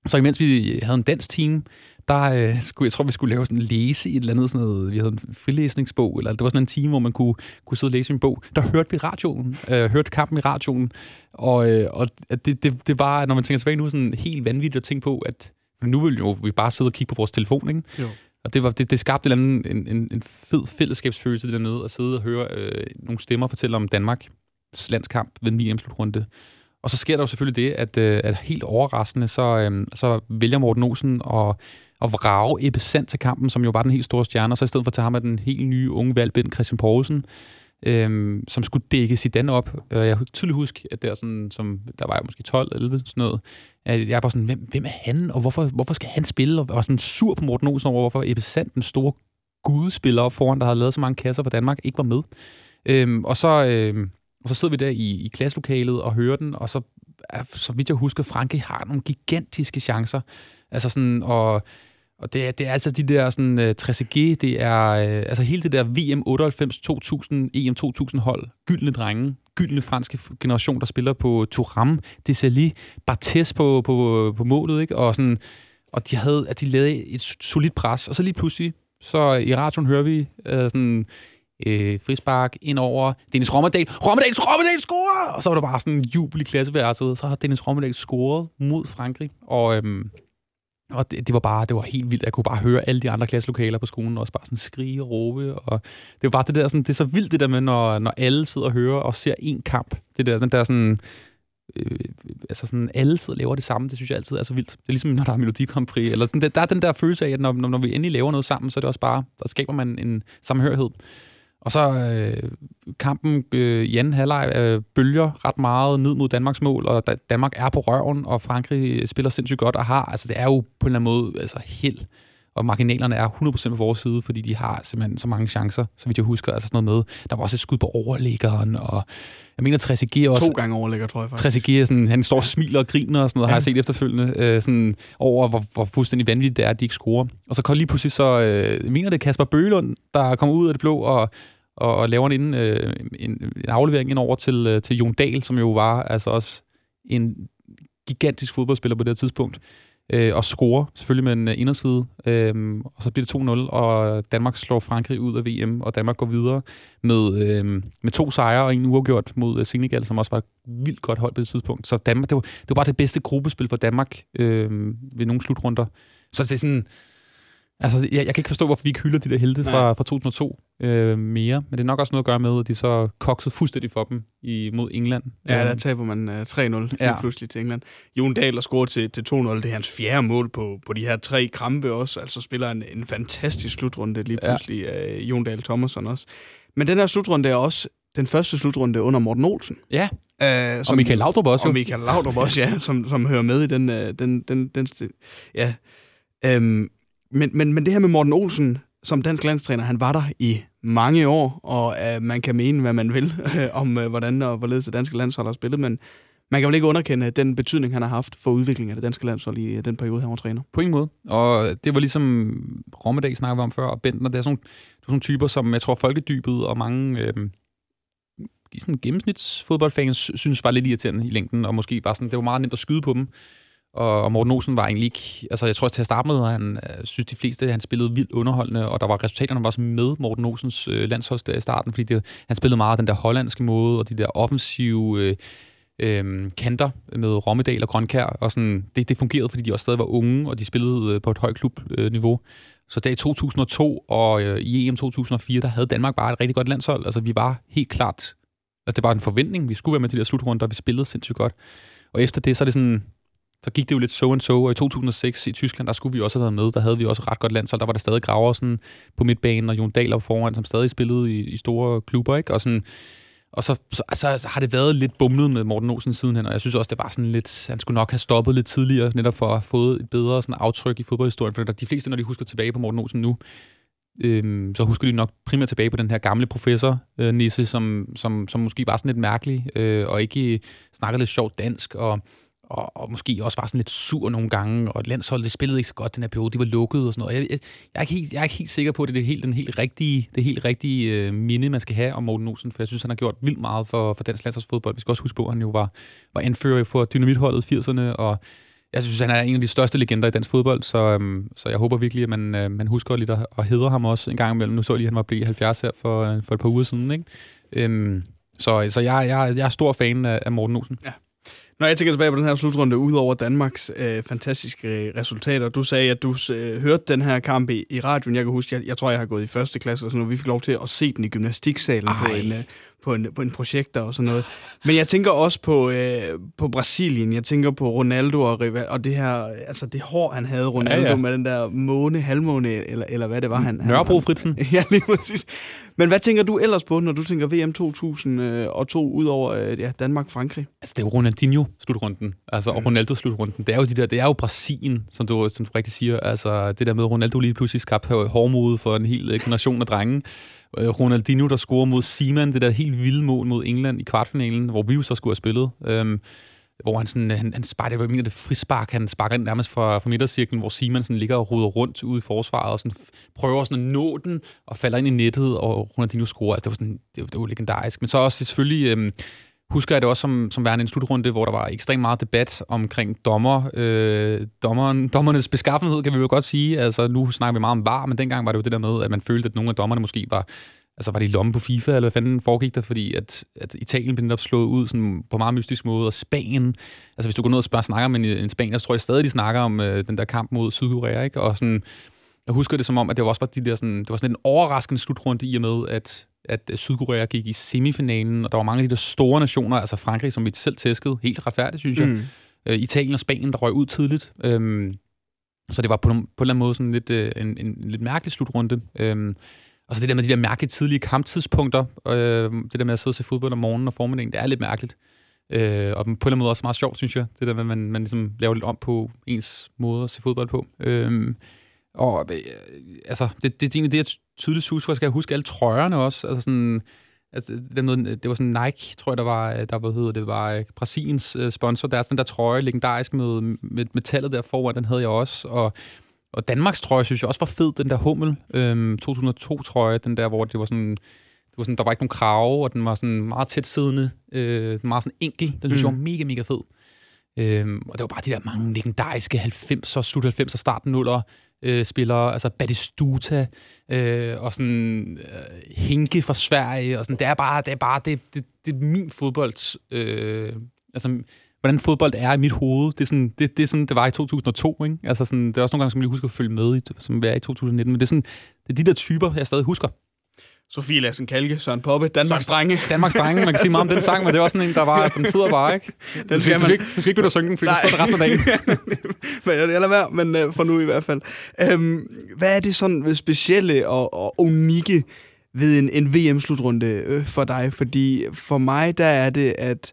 Så imens vi havde en dansk team, der øh, skulle, jeg tror, vi skulle lave sådan en læse i et eller andet sådan noget, vi havde en frilæsningsbog, eller det var sådan en time, hvor man kunne, kunne sidde og læse en bog. Der hørte vi radioen, øh, hørte kampen i radioen, og, øh, og det, det, det var, når man tænker tilbage nu, sådan helt vanvittigt at tænke på, at nu vil jo vi bare sidde og kigge på vores telefon, ikke? Jo. Og det, var, det, det skabte en, en, en, en fed fællesskabsfølelse dernede, at sidde og høre øh, nogle stemmer fortælle om Danmarks landskamp ved en VM-slutrunde. Og så sker der jo selvfølgelig det, at, øh, at helt overraskende, så, øh, så vælger Morten Olsen at at vrage Ebbe Sand til kampen, som jo var den helt store stjerne, og så i stedet for at tage ham med den helt nye unge valgbind, Christian Poulsen, øhm, som skulle dække Zidane op. Jeg kan tydeligt huske, at der, sådan, som, der var jeg måske 12 eller 11 sådan noget, at jeg var sådan, hvem, hvem er han, og hvorfor, hvorfor skal han spille? Og var sådan sur på Morten Olsen over, hvorfor Ebbe Sand, den store gudspiller op foran, der havde lavet så mange kasser for Danmark, ikke var med. Øhm, og så... Øhm, og så sidder vi der i, i klasselokalet og hører den, og så, så vidt jeg husker, Franke har nogle gigantiske chancer. Altså sådan, og og det er, det er altså de der sådan, øh, uh, 3G, det er uh, altså hele det der VM 98, 2000, EM 2000 hold, gyldne drenge, gyldne franske generation, der spiller på Thuram, Desailly, Barthes på, på, på målet, ikke? Og, sådan, og de havde, at de lavede et solidt pres, og så lige pludselig, så i radioen hører vi uh, sådan, øh, frispark ind over Dennis Rommedal. Rommedal, Rommedal scorer! Og så var der bare sådan en jubel i klasseværelset. Så har Dennis Rommedal scoret mod Frankrig. Og øhm, og det, det, var bare, det var helt vildt. Jeg kunne bare høre alle de andre klasselokaler på skolen også bare sådan skrige og råbe. Og det var bare det der, sådan, det er så vildt det der med, når, når alle sidder og hører og ser en kamp. Det der, den der sådan, øh, altså sådan, alle sidder og laver det samme, det synes jeg altid er så vildt. Det er ligesom, når der er melodikompris, eller sådan, der, der er den der følelse af, at når, når vi endelig laver noget sammen, så er det også bare, der skaber man en samhørighed. Og så øh, kampen øh, i anden halvleg øh, bølger ret meget ned mod Danmarks mål, og da Danmark er på røven, og Frankrig spiller sindssygt godt og har, altså det er jo på en eller anden måde altså held, og marginalerne er 100% på vores side, fordi de har simpelthen så mange chancer, så vidt jeg husker, altså sådan noget med, der var også et skud på overlæggeren, og jeg mener, Trezeguet også... To gange overlægger, tror jeg faktisk. Trezeguet, sådan, han står og smiler og griner og sådan noget, ja. har jeg set efterfølgende, øh, sådan, over hvor, hvor fuldstændig vanvittigt det er, at de ikke scorer. Og så kom lige pludselig så, øh, mener det er Kasper Bølund, der kommer ud af det blå og og, og laver en, øh, en, en aflevering ind over til, øh, til Jon Dahl, som jo var altså også en gigantisk fodboldspiller på det tidspunkt, øh, og score selvfølgelig med en øh, inderside, øh, og så bliver det 2-0, og Danmark slår Frankrig ud af VM, og Danmark går videre med, øh, med to sejre og en uafgjort mod øh, Senegal, som også var et vildt godt hold på det tidspunkt. Så Danmark, det var, det var bare det bedste gruppespil for Danmark øh, ved nogle slutrunder. Så det er sådan Altså, jeg, jeg kan ikke forstå, hvorfor vi ikke hylder de der helte fra, fra 2002 øh, mere, men det er nok også noget at gøre med, at de så koksede fuldstændig for dem i, mod England. Ja, der Øhm, taber man uh, 3-0 Ja. pludselig til England. Jon Dahl har scoret til, til 2-0. Det er hans fjerde mål på, på de her tre kampe også. Altså spiller en, en fantastisk slutrunde lige pludselig. Ja. Uh, Jon Dahl Thomasson også. Men den her slutrunde er også den første slutrunde under Morten Olsen. Ja, Uh, og Michael Laudrup også. Og. Michael Laudrup også, ja, som, som hører med i den... Uh, den, den, den sti- ja. Um, men, men, men det her med Morten Olsen som dansk landstræner, han var der i mange år, og øh, man kan mene, hvad man vil om, øh, hvordan og hvorledes det danske landshold har spillet, men man kan vel ikke underkende øh, den betydning, han har haft for udviklingen af det danske landshold i øh, den periode, han var træner. På ingen måde. Og det var ligesom Rommedag snakkede vi om før, og Bentner, det er sådan, det er sådan typer, som jeg tror folkedybet og mange øh, sådan gennemsnitsfodboldfans synes var lidt irriterende i længden, og måske var sådan, det var meget nemt at skyde på dem. Og, og Morten Olsen var egentlig ikke... Altså, jeg tror til at starte med, at han øh, synes, de fleste, han spillede vildt underholdende, og der var resultaterne var også med Morten Olsens øh, landshold der i starten, fordi det, han spillede meget den der hollandske måde, og de der offensive øh, øh, kanter med Rommedal og Grønkær, og sådan, det, det fungerede, fordi de også stadig var unge, og de spillede øh, på et højt klubniveau. Så der i 2002 og øh, i EM 2004, der havde Danmark bare et rigtig godt landshold. Altså, vi var helt klart... Altså, det var en forventning. Vi skulle være med til de der slutrunder, og vi spillede sindssygt godt. Og efter det, så er det sådan så gik det jo lidt so and so, og i 2006 i Tyskland, der skulle vi også have været med. Der havde vi også ret godt landshold. Der var der stadig Graversen på midtbanen, og Jon Dahl op foran, som stadig spillede i, i store klubber, ikke? Og, sådan, og så, så, altså, så har det været lidt bumlet med Morten Olsen sidenhen, og jeg synes også, det var sådan lidt, han skulle nok have stoppet lidt tidligere, netop for at have fået et bedre sådan aftryk i fodboldhistorien, for de fleste, når de husker tilbage på Morten Olsen nu, øhm, så husker de nok primært tilbage på den her gamle professor, øh, Nisse, som, som, som måske var sådan lidt mærkelig, øh, og ikke snakkede lidt sjovt dansk, og og, og måske også var sådan lidt sur nogle gange, og landsholdet det spillede ikke så godt den her periode, de var lukket og sådan noget. Jeg, jeg, jeg, er, ikke helt, jeg er ikke helt sikker på, at det er det helt, den helt rigtige, det helt rigtige øh, minde, man skal have om Morten Olsen, for jeg synes, han har gjort vildt meget for, for dansk landsholdsfodbold. Vi skal også huske på, at han jo var, var anfører på dynamitholdet i 80'erne, og jeg synes, han er en af de største legender i dansk fodbold, så, øhm, så jeg håber virkelig, at man, øh, man husker lidt at, at hedre ham også en gang imellem. Nu så jeg lige, at han var blevet 70 her for, øh, for et par uger siden. Ikke? Øhm, så så jeg, jeg, jeg er stor fan af, af Morten Olsen. Ja. Når jeg tænker tilbage på den her slutrunde, ud over Danmarks øh, fantastiske resultater, du sagde, at du øh, hørte den her kamp i, i radioen. Jeg kan huske, jeg, jeg tror, jeg har gået i første klasse, og sådan noget. vi fik lov til at se den i gymnastiksalen på en, øh, på, en, på en projekter og sådan noget. Men jeg tænker også på, øh, på Brasilien, jeg tænker på Ronaldo og, Rival, og det her, altså det hår, han havde, Ronaldo, Ja, ja, med den der måne, halvmåne, eller, eller hvad det var, han... Nørrebro Fritsen. Han, ja, lige præcis. Men hvad tænker du ellers på, når du tænker VM 2002, ud over øh, ja, Danmark-Frankrig? Altså, det er jo Ronaldinho-slutrunden, altså, og Ronaldo-slutrunden. Det er jo de der, det er jo Brasilien, som du, som du rigtig siger. Altså, det der med, Ronaldo lige pludselig skabte hårdmode for en hel øh, generation af drenge. Øh, Ronaldinho, der scorer mod Seaman, det der helt vilde mål mod England i kvartfinalen, hvor vi jo så skulle have spillet. Øhm, hvor han, sådan, han, han sparker, jeg mener det frispark, han sparker ind nærmest fra, fra midtercirklen, hvor Simon sådan ligger og ruder rundt ude i forsvaret, og sådan prøver sådan at nå den, og falder ind i nettet, og Ronaldinho scorer. Altså, det var, sådan, det, var- det var legendarisk. Men så også selvfølgelig, øhm, husker jeg det også som, som værende en slutrunde, hvor der var ekstremt meget debat omkring dommer, øh, dommeren, dommernes beskaffenhed, kan vi jo godt sige. Altså, nu snakker vi meget om var, men dengang var det jo det der med, at man følte, at nogle af dommerne måske var Altså var det i lommen på FIFA, eller hvad fanden foregik der? Fordi at, at Italien blev netop slået ud sådan, på meget mystisk måde, og Spanien, altså hvis du går ned og spørger, snakker med en, en spanier, så tror jeg stadig, de snakker om øh, den der kamp mod Sydkorea, ikke? Og sådan, jeg husker det som om, at det også var, de der sådan, det var sådan en overraskende slutrunde i og med, at, at Sydkorea gik i semifinalen, og der var mange af de der store nationer, altså Frankrig, som vi selv tæskede, helt retfærdigt, synes jeg. Mm. Øh, Italien og Spanien, der røg ud tidligt. Øhm, så det var på, på en eller anden måde sådan lidt, øh, en, en, en lidt mærkelig slutrunde. Øhm, og så det der med de der mærkelige tidlige kamptidspunkter, øh, det der med at sidde og se fodbold om morgenen og formiddagen, det er lidt mærkeligt. Øh, og på en eller anden måde også meget sjovt, synes jeg. Det der med, at man, man ligesom laver lidt om på ens måde at se fodbold på. Øh, og øh, altså, det, det er egentlig det, jeg tydeligt husker. Jeg skal huske alle trøjerne også. Altså sådan, altså, det, der med, det var sådan Nike, tror jeg, der var, der hvad hedder det, var øh, Brasiliens øh, sponsor. Der er sådan der trøje, legendarisk med, med metallet der foran, den havde jeg også. Og og Danmarks trøje, synes jeg også var fed, den der Hummel øhm, 2002-trøje, den der, hvor det var sådan, det var sådan, der var ikke nogen krave, og den var sådan meget tæt siddende, øh, meget sådan enkel. Den synes mm. jeg var mega, mega fed. Øhm, og det var bare de der mange legendariske 90'er, slut 90'er, start 0'er øh, spillere, altså Batistuta, øh, og sådan øh, Hinke fra Sverige, og sådan, det er bare, det er bare, det, det, det er min fodbold øh, altså hvordan fodbold er i mit hoved. Det er sådan, det, det, er sådan, det var i 2002, ikke? Altså sådan, det er også nogle gange, som jeg husker at følge med i, som er i 2019, men det er sådan, det er de der typer, jeg stadig husker. Sofie Lassen Kalke, Søren Poppe, Danmarks Drenge. Danmarks Drenge, man kan sige meget om den sang, men det er også sådan en, der var, den sidder bare, ikke? Den skal, man... du, skal ikke, du skal ikke begynde at synge den, for så er det resten af dagen. men jeg lader være, men uh, for nu i hvert fald. Um, hvad er det sådan specielle og, og unikke ved en, en VM-slutrunde øh, for dig? Fordi for mig, der er det, at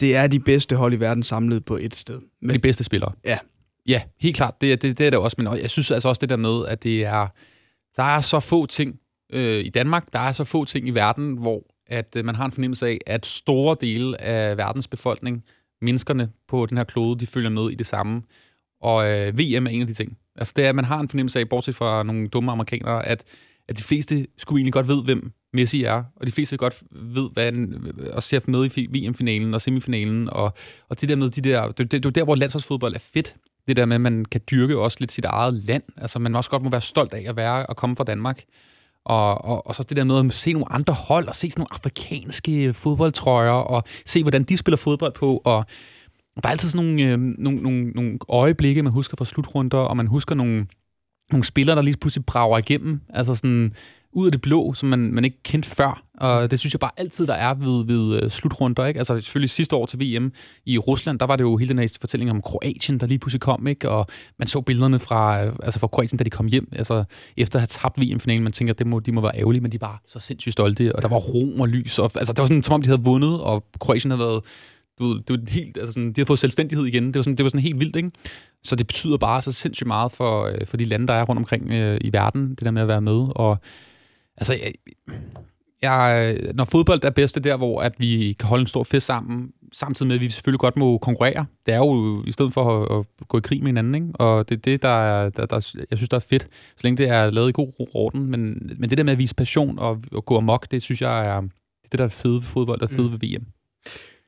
det er de bedste hold i verden samlet på et sted. Men, de bedste spillere. Ja. Ja, helt klart. Det, det, det er det også. Men jeg synes altså også det der med, at det er, der er så få ting øh, i Danmark, der er så få ting i verden, hvor at øh, man har en fornemmelse af, at store dele af verdens befolkning, menneskerne på den her klode, de følger med i det samme. Og øh, VM er en af de ting. Altså det er, at man har en fornemmelse af, bortset fra nogle dumme amerikanere, at, at de fleste skulle egentlig godt ved, hvem Messi er, og de fleste godt ved, hvad han, og ser med i VM-finalen og semifinalen, og, og det der med de der, det, det, det er der, hvor landsholdsfodbold er fedt. Det der med, at man kan dyrke også lidt sit eget land. Altså man også godt må være stolt af at være og komme fra Danmark. Og, og, og så det der med at se nogle andre hold, og se sådan nogle afrikanske fodboldtrøjer, og se, hvordan de spiller fodbold på, og der er altid sådan nogle, øh, nogle, nogle, nogle øjeblikke, man husker fra slutrunder, og man husker nogle, nogle spillere, der lige pludselig brager igennem. Altså sådan, ud af det blå, som man, man ikke kendte før. Og det synes jeg bare altid, der er ved, ved øh, slutrunder. Ikke? Altså selvfølgelig sidste år til VM i Rusland, der var det jo hele den her fortælling om Kroatien, der lige pludselig kom. Ikke? Og man så billederne fra, øh, altså fra Kroatien, da de kom hjem. Altså efter at have tabt VM-finalen, man tænker, at det må, de må være ærgerlige, men de var så sindssygt stolte. Og der var rom og lys. Og, altså det var sådan, som om de havde vundet, og Kroatien havde været du ved, det var helt, altså sådan, de har fået selvstændighed igen. Det var sådan, det var sådan helt vildt, ikke? Så det betyder bare så sindssygt meget for, øh, for de lande, der er rundt omkring øh, i verden, det der med at være med. Og Altså, jeg, jeg, når fodbold er bedste der, hvor at vi kan holde en stor fest sammen, samtidig med, at vi selvfølgelig godt må konkurrere. Det er jo i stedet for at, at gå i krig med hinanden, ikke? og det er det, der, er, der, der, jeg synes, der er fedt, så længe det er lavet i god orden. Men, men det der med at vise passion og, og gå amok, det synes jeg er det, det der er fede ved fodbold og fede mm. ved VM.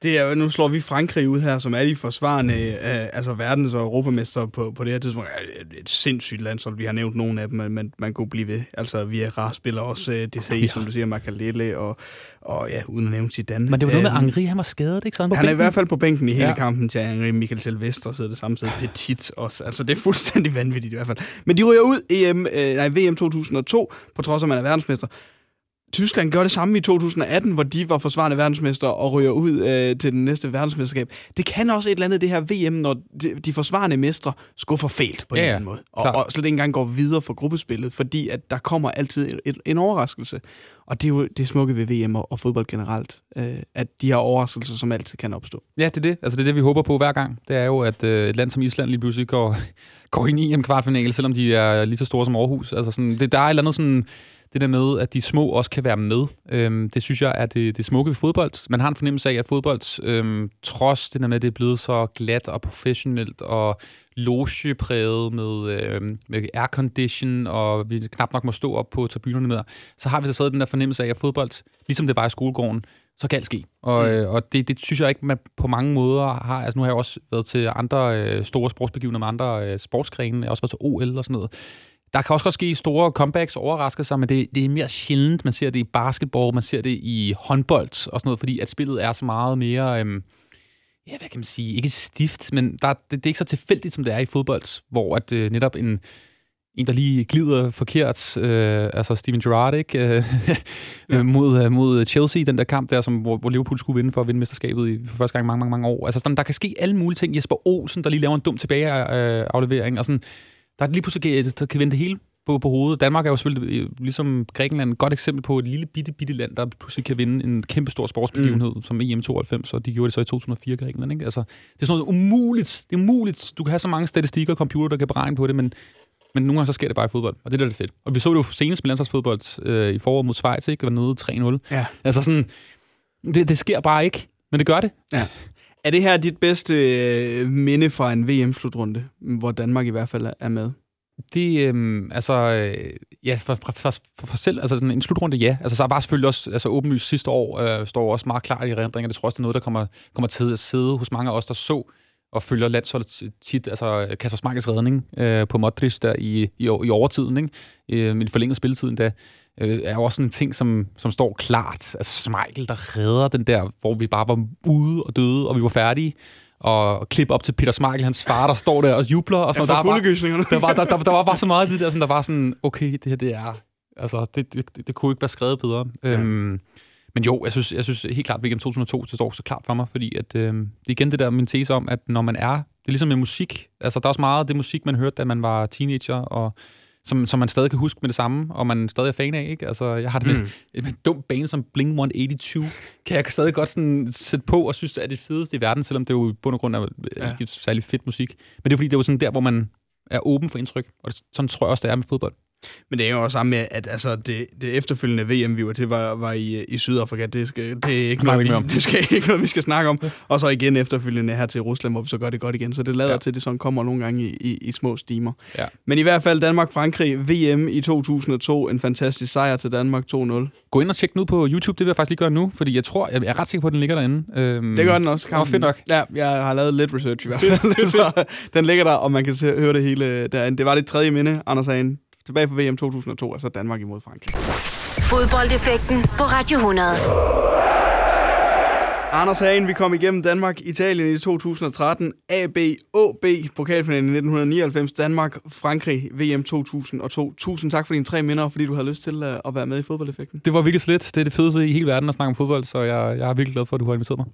Det er, nu slår vi Frankrig ud her, som er de forsvarende, øh, altså verdens- og europamester på, på det her tidspunkt. Et, et sindssygt landshold. Vi har nævnt nogle af dem, men man, man kunne blive ved. Altså, vi er spiller også øh, DC, ja. som du siger, Makalele, og, og ja, uden at nævne Zidane. Men det var noget med Henri, han var skadet, ikke? Så han, han er i hvert fald på bænken i hele ja. kampen til Henri. Michael Silvestre sidder det samme sted. Petit også. Altså, det er fuldstændig vanvittigt i hvert fald. Men de ryger ud i EM, øh, nej, VM 2002, på trods af, at man er verdensmester. Tyskland gør det samme i 2018, hvor de var forsvarende verdensmester og ryger ud øh, til den næste verdensmesterskab. Det kan også et eller andet det her VM, når de, de forsvarende mestre skuffer fælt på ja, en eller anden måde. Og, og slet ikke engang går videre for gruppespillet, fordi at der kommer altid et, et, en overraskelse. Og det er jo det smukke ved VM og, og fodbold generelt, øh, at de her overraskelser som altid kan opstå. Ja, det er det. Altså det er det, vi håber på hver gang. Det er jo, at øh, et land som Island lige pludselig går, går ind i en kvartfinale, selvom de er lige så store som Aarhus. Altså sådan, det, der er et eller andet sådan det der med, at de små også kan være med, øhm, det synes jeg er det, det smukke ved fodbold. Man har en fornemmelse af, at fodbold, øhm, trods det der med, at det er blevet så glat og professionelt og logepræget med, øhm, med aircondition, og vi knap nok må stå op på tribunerne med, så har vi så stadig den der fornemmelse af, at fodbold, ligesom det var i skolegården, så kan alt ske. Og, mm. øh, og det, det synes jeg ikke, man på mange måder har. Altså nu har jeg også været til andre øh, store sportsbegivenheder med andre øh, sportsgrene. Jeg har også været til OL og sådan noget. Der kan også godt ske store comebacks og overraskelser, men det, det er mere sjældent. Man ser det i basketball, man ser det i håndbold og sådan noget, fordi at spillet er så meget mere... Øhm, ja, hvad kan man sige, ikke stift, men der, det, det er ikke så tilfældigt, som det er i fodbold, hvor at øh, netop en, en, der lige glider forkert, øh, altså Steven Gerrard, ikke? Øh, ja. mod, øh, mod Chelsea, den der kamp der, som, hvor, hvor Liverpool skulle vinde for at vinde mesterskabet i, for første gang i mange, mange, mange år. Altså, sådan, der kan ske alle mulige ting. Jesper Olsen, der lige laver en dum tilbageaflevering, og sådan, der er lige pludselig der kan vende det hele på, på hovedet. Danmark er jo selvfølgelig, øh, ligesom Grækenland, et godt eksempel på et lille bitte, bitte land, der pludselig kan vinde en kæmpe stor sportsbegivenhed, mm. som EM92, og de gjorde det så i 2004 Grækenland. Ikke? Altså, det er sådan noget umuligt. Det er umuligt. Du kan have så mange statistikker og computer, der kan beregne på det, men, men nogle gange så sker det bare i fodbold, og det er da det fedt. Og vi så det jo senest med landsholdsfodbold øh, i foråret mod Schweiz, ikke? var nede 3-0. Ja. Altså sådan, det, det sker bare ikke, men det gør det. Ja. Er det her dit bedste øh, minde fra en VM-slutrunde, hvor Danmark i hvert fald er med? Det, øh, altså, øh, ja, for, for, for, for selv, altså sådan en slutrunde, ja. Altså, så var selvfølgelig også, altså åbenlyst sidste år, øh, står også meget klart i rendringer. Det tror også, det er noget, der kommer, kommer til at sidde hos mange af os, der så og følger landsholdet tit, altså Kasper Smarkes redning øh, på Modric der i, i, i overtiden, ikke? Øh, med forlænget spilletiden da, øh, er jo også sådan en ting, som, som står klart. Altså Smeichel, der redder den der, hvor vi bare var ude og døde, og vi var færdige. og klip op til Peter Smeichel, hans far, der står der og jubler. Og sådan, Ja, der, var, der, var, der, der, der, var bare så meget af det der, sådan, der var sådan, okay, det her, det er... Altså, det, det, det, det kunne ikke være skrevet bedre. Ja. Øhm, men jo, jeg synes, jeg synes helt klart, at VM 2002 det står så klart for mig, fordi at, øh, det er igen det der min tese om, at når man er, det er ligesom med musik, altså der er også meget af det musik, man hørte, da man var teenager, og som, som man stadig kan huske med det samme, og man stadig er fan af, ikke? Altså, jeg har det med, Mm. med en dum bane som Blink-182, kan jeg stadig godt sådan sætte på, og synes, det er det fedeste i verden, selvom det jo i bund og grund er ja. ikke særlig fedt musik. Men det er fordi, det er jo sådan der, hvor man er åben for indtryk, og det, sådan tror jeg også, det er med fodbold. Men det er jo også samme med, at altså, det, det efterfølgende VM, vi var til, var, var i, i Sydafrika. Det, skal, det, er ikke Snakker noget, vi ikke om. det skal ikke noget, vi skal snakke om. Og så igen efterfølgende her til Rusland, hvor vi så gør det godt igen. Så det lader ja. til, at det sådan kommer nogle gange i, i, i små stimer. Ja. Men i hvert fald Danmark-Frankrig, VM i 2002. En fantastisk sejr til Danmark 2-0. Gå ind og tjek den ud på YouTube, det vil jeg faktisk lige gøre nu, fordi jeg tror, jeg er ret sikker på, at den ligger derinde. Øhm, Det gør den også. Det var fedt nok. Ja, jeg har lavet lidt research i hvert fald. så den ligger der, og man kan se, høre det hele derinde. Det var det tredje minde, Anders Hagen. Tilbage fra VM 2002, altså Danmark imod Frankrig. Fodboldeffekten på Radio 100. Anders Hagen, vi kom igennem Danmark, Italien i 2013, AB, OB, pokalfinalen i 1999, Danmark, Frankrig, VM 2002. Tusind tak for dine tre minder, og fordi du har lyst til øh, at være med i fodboldeffekten. Det var virkelig slet. Det er det fedeste i hele verden at snakke om fodbold, så jeg, jeg er virkelig glad for, at du har inviteret mig.